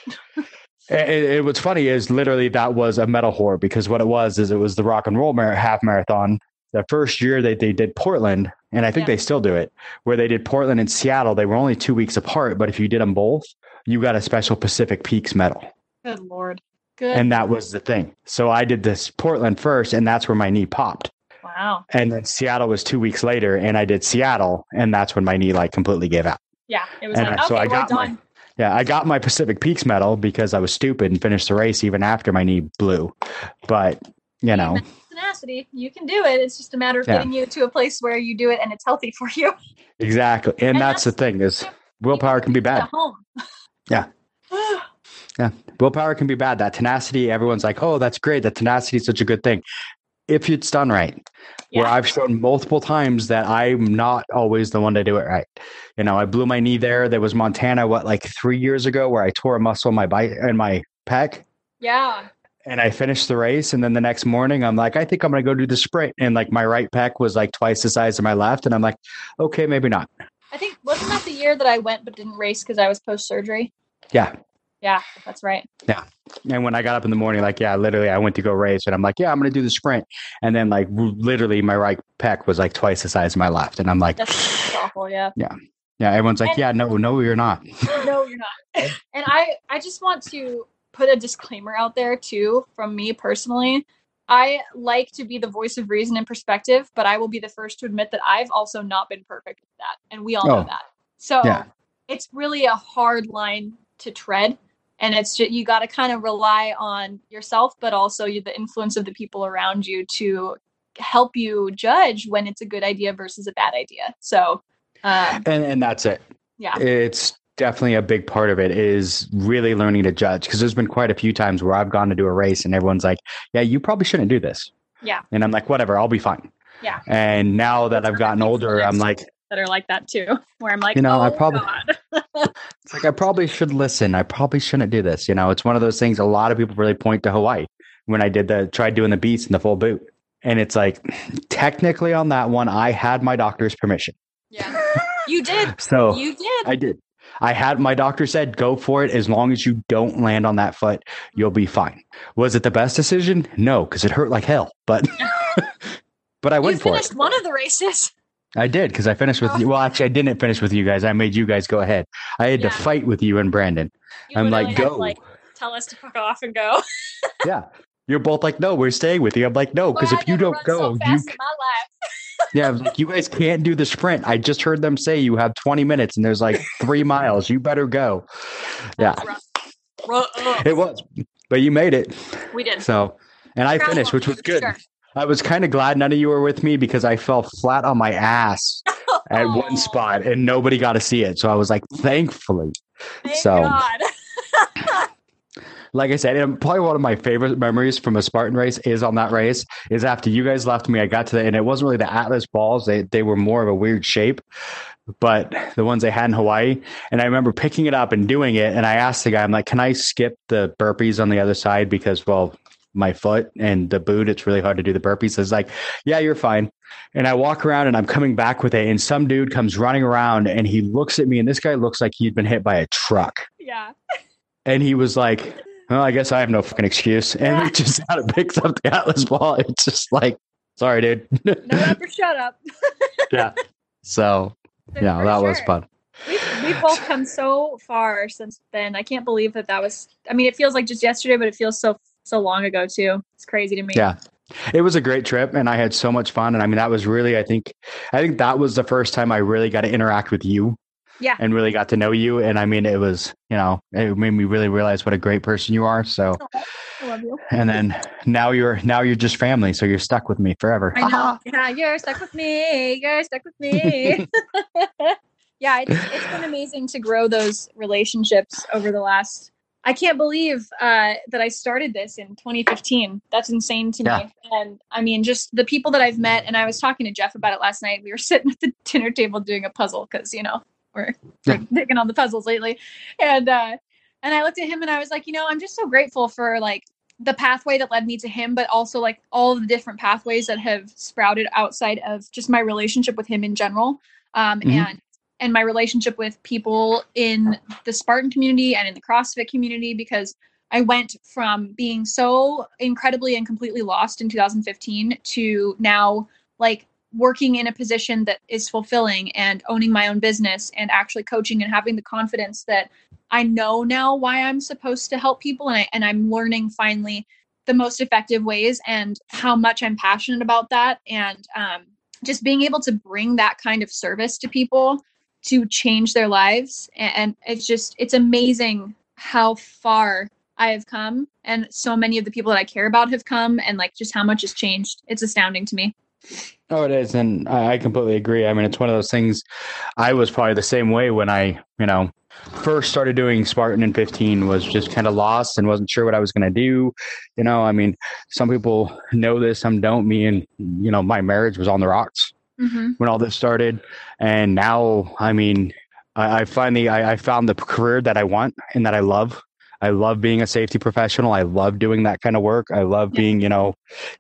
it, it, what's funny is literally that was a medal whore because what it was is it was the rock and roll mar- half marathon. The first year that they did Portland, and I think Yeah. they still do it, where they did Portland and Seattle. They were only two weeks apart, but if you did them both, you got a special Pacific Peaks medal. Good lord. Good. And that was the thing. So I did this Portland first, and that's where my knee popped. wow. And then Seattle was two weeks later, and I did Seattle, and that's when my knee like completely gave out. Yeah. It was And like, so okay, I got my- done. Yeah, I got my Pacific Peaks medal because I was stupid and finished the race even after my knee blew. But you know, tenacity. You can do it. It's just a matter of Yeah. getting you to a place where you do it and it's healthy for you. exactly, and, And that's, that's- the thing is willpower can be bad. home. Yeah. Willpower can be bad. That tenacity, everyone's like, "Oh, that's great. That tenacity is such a good thing." If it's done right, where I've shown multiple times that I'm not always the one to do it right. You know, I blew my knee there. There was Montana, what, like three years ago, where I tore a muscle in my bite and my pec, yeah. And I finished the race. And then the next morning, I'm like, I think I'm going to go do the sprint, and like my right pec was like twice the size of my left, and I'm like, okay, maybe not. I think wasn't that the year that I went but didn't race because I was post surgery? Yeah. Yeah, that's right. Yeah. And when I got up in the morning, like, yeah, literally, I went to go race, and I'm like, yeah, I'm going to do the sprint, and then like literally, my right pec was like twice the size of my left, and I'm like, That's, that's awful. Yeah. yeah, Yeah. everyone's like, And- yeah, no, no, you're not. no, you're not. And I, I just want to put a disclaimer out there too, from me personally. I like to be the voice of reason and perspective, but I will be the first to admit that I've also not been perfect at that, and we all Oh. know that. So Yeah. it's really a hard line to tread, and it's just you got to kind of rely on yourself, but also the influence of the people around you to help you judge when it's a good idea versus a bad idea. So, um, and and that's it. yeah, It's definitely a big part of it is really learning to judge because there's been quite a few times where I've gone to do a race and everyone's like, "Yeah, you probably shouldn't do this." Yeah. and I'm like, "Whatever, I'll be fine." Yeah. And now that I've gotten older, I'm like, that are like that too, where I'm like, You know, I "Oh, probably- it's like I probably should listen. I probably shouldn't do this. You know, it's one of those things. A lot of people really point to Hawaii when I did the tried doing the Beast in the full boot, and it's like technically on that one, I had my doctor's permission. Yeah. You did. So You did. I did. I had my doctor said go for it as long as you don't land on that foot, you'll be fine. Was it the best decision? No, because it hurt like hell. But but I you went for it. finished one of the races. I did because I finished with oh. you. Well, actually, I didn't finish with you guys. I made you guys go ahead. I had Yeah. to fight with you and Brandon. You I'm like, go. like, tell us to fuck off and go. Yeah. You're both like, no, we're staying with you. I'm like, no, because if you don't go, so you fast in my life. yeah, like, you guys can't do the sprint. I just heard them say you have 20 minutes and there's like three miles. You better go. Yeah, That's rough. Ru- ugh. it was, but you made it. We did. So, and I finished, which was good. I was kind of glad none of you were with me because I fell flat on my ass at one spot and nobody got to see it. So I was like, thankfully. Thank So- God. like I said, and probably one of my favorite memories from a Spartan race is on that race. Is after you guys left me, I got to the and it wasn't really the Atlas balls; they they were more of a weird shape, but the ones they had in Hawaii. And I remember picking it up and doing it, and I asked the guy, I'm like, "Can I skip the burpees on the other side because well." My foot and the boot, it's really hard to do the burpees. So it's like, yeah, you're fine. And I walk around and I'm coming back with it, and some dude comes running around and he looks at me, and this guy looks like he'd been hit by a truck. yeah. And he was like, Well, I guess I have no fucking excuse. And he just out and picks up the Atlas ball. It's just like, sorry, dude. No ever shut up. yeah. So, yeah, that was fun. We've, we've both come so far since then. I can't believe that that was. I mean, it feels like just yesterday, but it feels so so long ago too. It's crazy to me. Yeah. It was a great trip and I had so much fun. And I mean, that was really, I think, I think that was the first time I really got to interact with you. Yeah. And really got to know you. And I mean, it was, you know, it made me really realize what a great person you are. So, I love you. and then now you're, now you're just family. So you're stuck with me forever. I know. yeah, you're stuck with me. You're stuck with me. yeah, it's, it's been amazing to grow those relationships over the last. I can't believe uh, that I started this in 2015. That's insane to Yeah. me. And I mean, just the people that I've met. And I was talking to Jeff about it last night. We were sitting at the dinner table doing a puzzle because you know we're, Yeah. we're digging on the puzzles lately. And uh, and I looked at him and I was like, you know, I'm just so grateful for like the pathway that led me to him, but also like all the different pathways that have sprouted outside of just my relationship with him in general. Um, Mhm. and and my relationship with people in the Spartan community and in the CrossFit community because I went from being so incredibly and completely lost in 2015 to now like working in a position that is fulfilling and owning my own business and actually coaching and having the confidence that I know now why I'm supposed to help people and I and I'm learning finally the most effective ways and how much I'm passionate about that and um, just being able to bring that kind of service to people to change their lives and, and it's just it's amazing how far I have come and so many of the people that I care about have come and like just how much has changed. It's astounding to me. Oh, it is, and I completely agree. I mean, it's one of those things. I was probably the same way when I, you know, first started doing Spartan in 15. Was just kind of lost and wasn't sure what I was going to do. You know, I mean, some people know this, some don't. Me and you know, my marriage was on the rocks Mm-hmm. when all this started, and now, I mean, I, I finally I, I found the career that I want and that I love. I love being a safety professional. I love doing that kind of work. I love being, you know,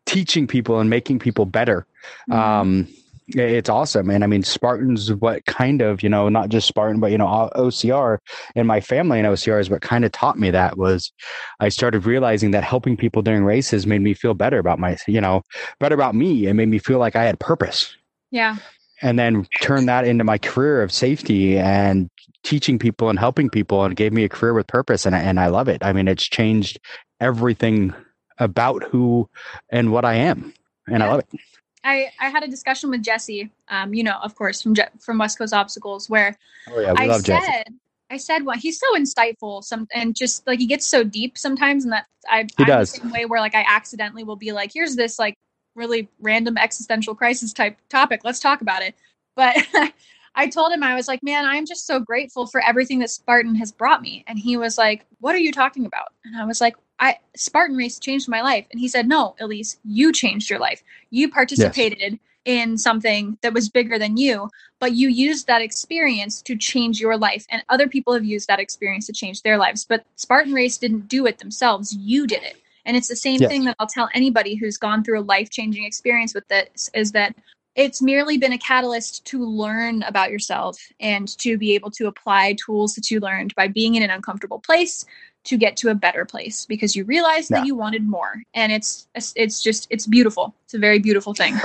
teaching people and making people better um it's awesome and i mean spartans what kind of you know not just spartan but you know ocr and my family in ocr is what kind of taught me that was i started realizing that helping people during races made me feel better about my you know better about me It made me feel like i had purpose yeah. and then turn that into my career of safety and teaching people and helping people and gave me a career with purpose and, I- and i love it i mean it's changed everything about who and what i am and i love it I, I had a discussion with Jesse, um, you know, of course, from Je- from West Coast Obstacles, where oh yeah I said, Jeff. I said, well, he's so insightful, some and just like he gets so deep sometimes, and that I He I'm does. the same way where like I accidentally will be like, here's this like really random existential crisis type topic, let's talk about it. But I told him I was like, man, I'm just so grateful for everything that Spartan has brought me, and he was like, what are you talking about? And I was like, I Spartan race changed my life, and he said, no, Elise, you changed your life. You participated. In something that was bigger than you, but you used that experience to change your life and other people have used that experience to change their lives but spartan race didn't do it themselves you did it and it's the same Yes. thing that i'll tell anybody who's gone through a life-changing experience with this is that it's merely been a catalyst to learn about yourself and to be able to apply tools that you learned by being in an uncomfortable place to get to a better place because you realized Yeah. that you wanted more and it's it's just it's beautiful it's a very beautiful thing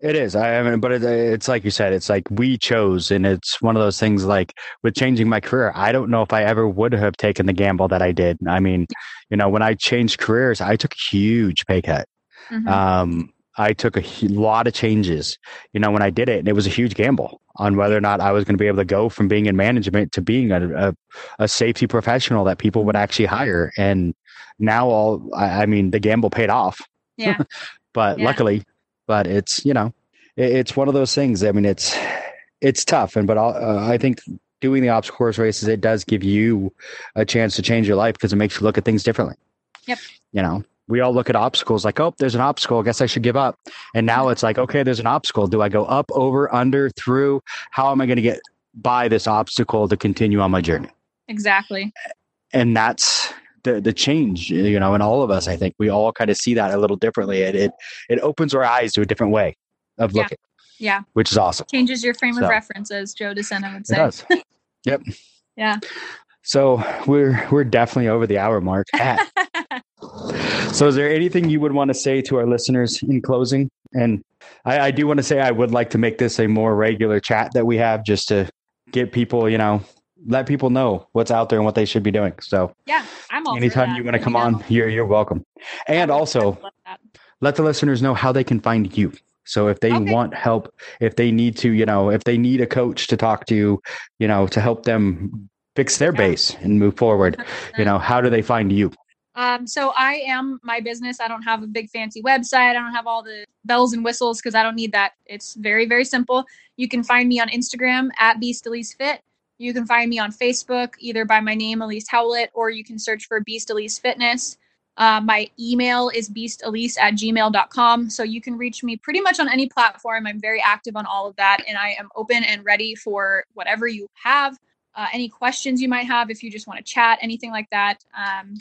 It is. I mean, but it, it's like you said. It's like we chose, and it's one of those things. Like with changing my career, I don't know if I ever would have taken the gamble that I did. I mean, you know, when I changed careers, I took a huge pay cut. Mhm. Um, I took a lot of changes. You know, when I did it, and it was a huge gamble on whether or not I was going to be able to go from being in management to being a, a, a safety professional that people would actually hire. And now, all I, I mean, the gamble paid off yeah but Yeah. luckily but it's you know it, it's one of those things i mean it's it's tough and but uh, i think doing the obstacle course races it does give you a chance to change your life because it makes you look at things differently Yep. you know we all look at obstacles like oh there's an obstacle. I guess i should give up. And now it's like okay there's an obstacle. Do i go up over under through? How am i going to get by this obstacle to continue on my journey? Exactly. And that's the the change you know in all of us i think. We all kind of see that a little differently. It it, it opens our eyes to a different way of Yeah. looking yeah. which is awesome. Changes your frame So. of reference as joe DeSena would say. it does. Yep. Yeah. so we're we're definitely over the hour mark. At- so is there anything you would want to say to our listeners in closing and I, I do want to say i would like to make this a more regular chat that we have just to get people you know let people know what's out there and what they should be doing so yeah i'm all for anytime you want to come know, on you're you're welcome and also I would love that. let the listeners know how they can find you. So if they Okay. want help, if they need to, you know, if they need a coach to talk to, you know, to help them fix their Yeah. base and move forward, you know, how do they find you? Um, so I am my business. I don't have a big fancy website. I don't have all the bells and whistles because I don't need that. It's very, very simple. You can find me on Instagram at Beast Elise Fit. You can find me on Facebook either by my name, Elise Howlett, or you can search for Beast Elise Fitness. Uh, my email is beastelise at gmail.com. So you can reach me pretty much on any platform. I'm very active on all of that, and I am open and ready for whatever you have. Uh, any questions you might have, if you just want to chat, anything like that. Um,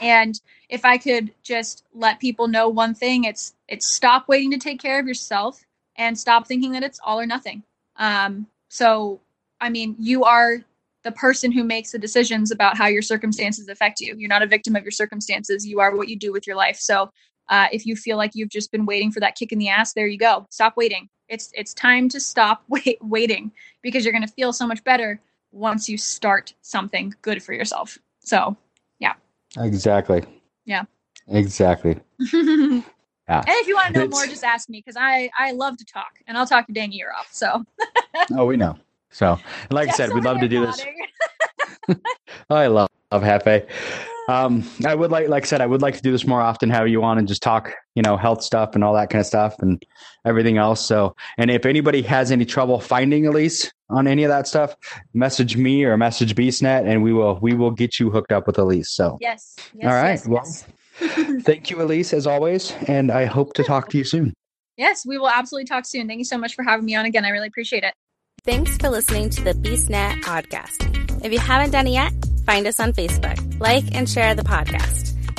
and if I could just let people know one thing, it's it's stop waiting to take care of yourself and stop thinking that it's all or nothing. Um, so, I mean, you are the person who makes the decisions about how your circumstances affect you. You're not a victim of your circumstances. You are what you do with your life. So, uh, if you feel like you've just been waiting for that kick in the ass, there you go. Stop waiting. It's it's time to stop wait, waiting because you're going to feel so much better once you start something good for yourself. So, yeah. Exactly. Yeah. Exactly. yeah. and if you want to know more, just ask me because I I love to talk and I'll talk your dang ear off. So, Oh, we know. So, like I said, we'd love to do this. nodding. Oh, I love, love Hefe. Um, I would like, like I said, I would like to do this more often, have you on and just talk, you know, health stuff and all that kind of stuff and everything else. So, and if anybody has any trouble finding Elise on any of that stuff, message me or message BeastNet and we will, we will get you hooked up with Elise. So Yes. yes All right, Yes, well- yes. thank you, Elise, as always. And I hope to talk to you soon. yes, we will absolutely talk soon. Thank you so much for having me on again. I really appreciate it. Thanks for listening to the BeastNet podcast. If you haven't done it yet, find us on Facebook, like and share the podcast.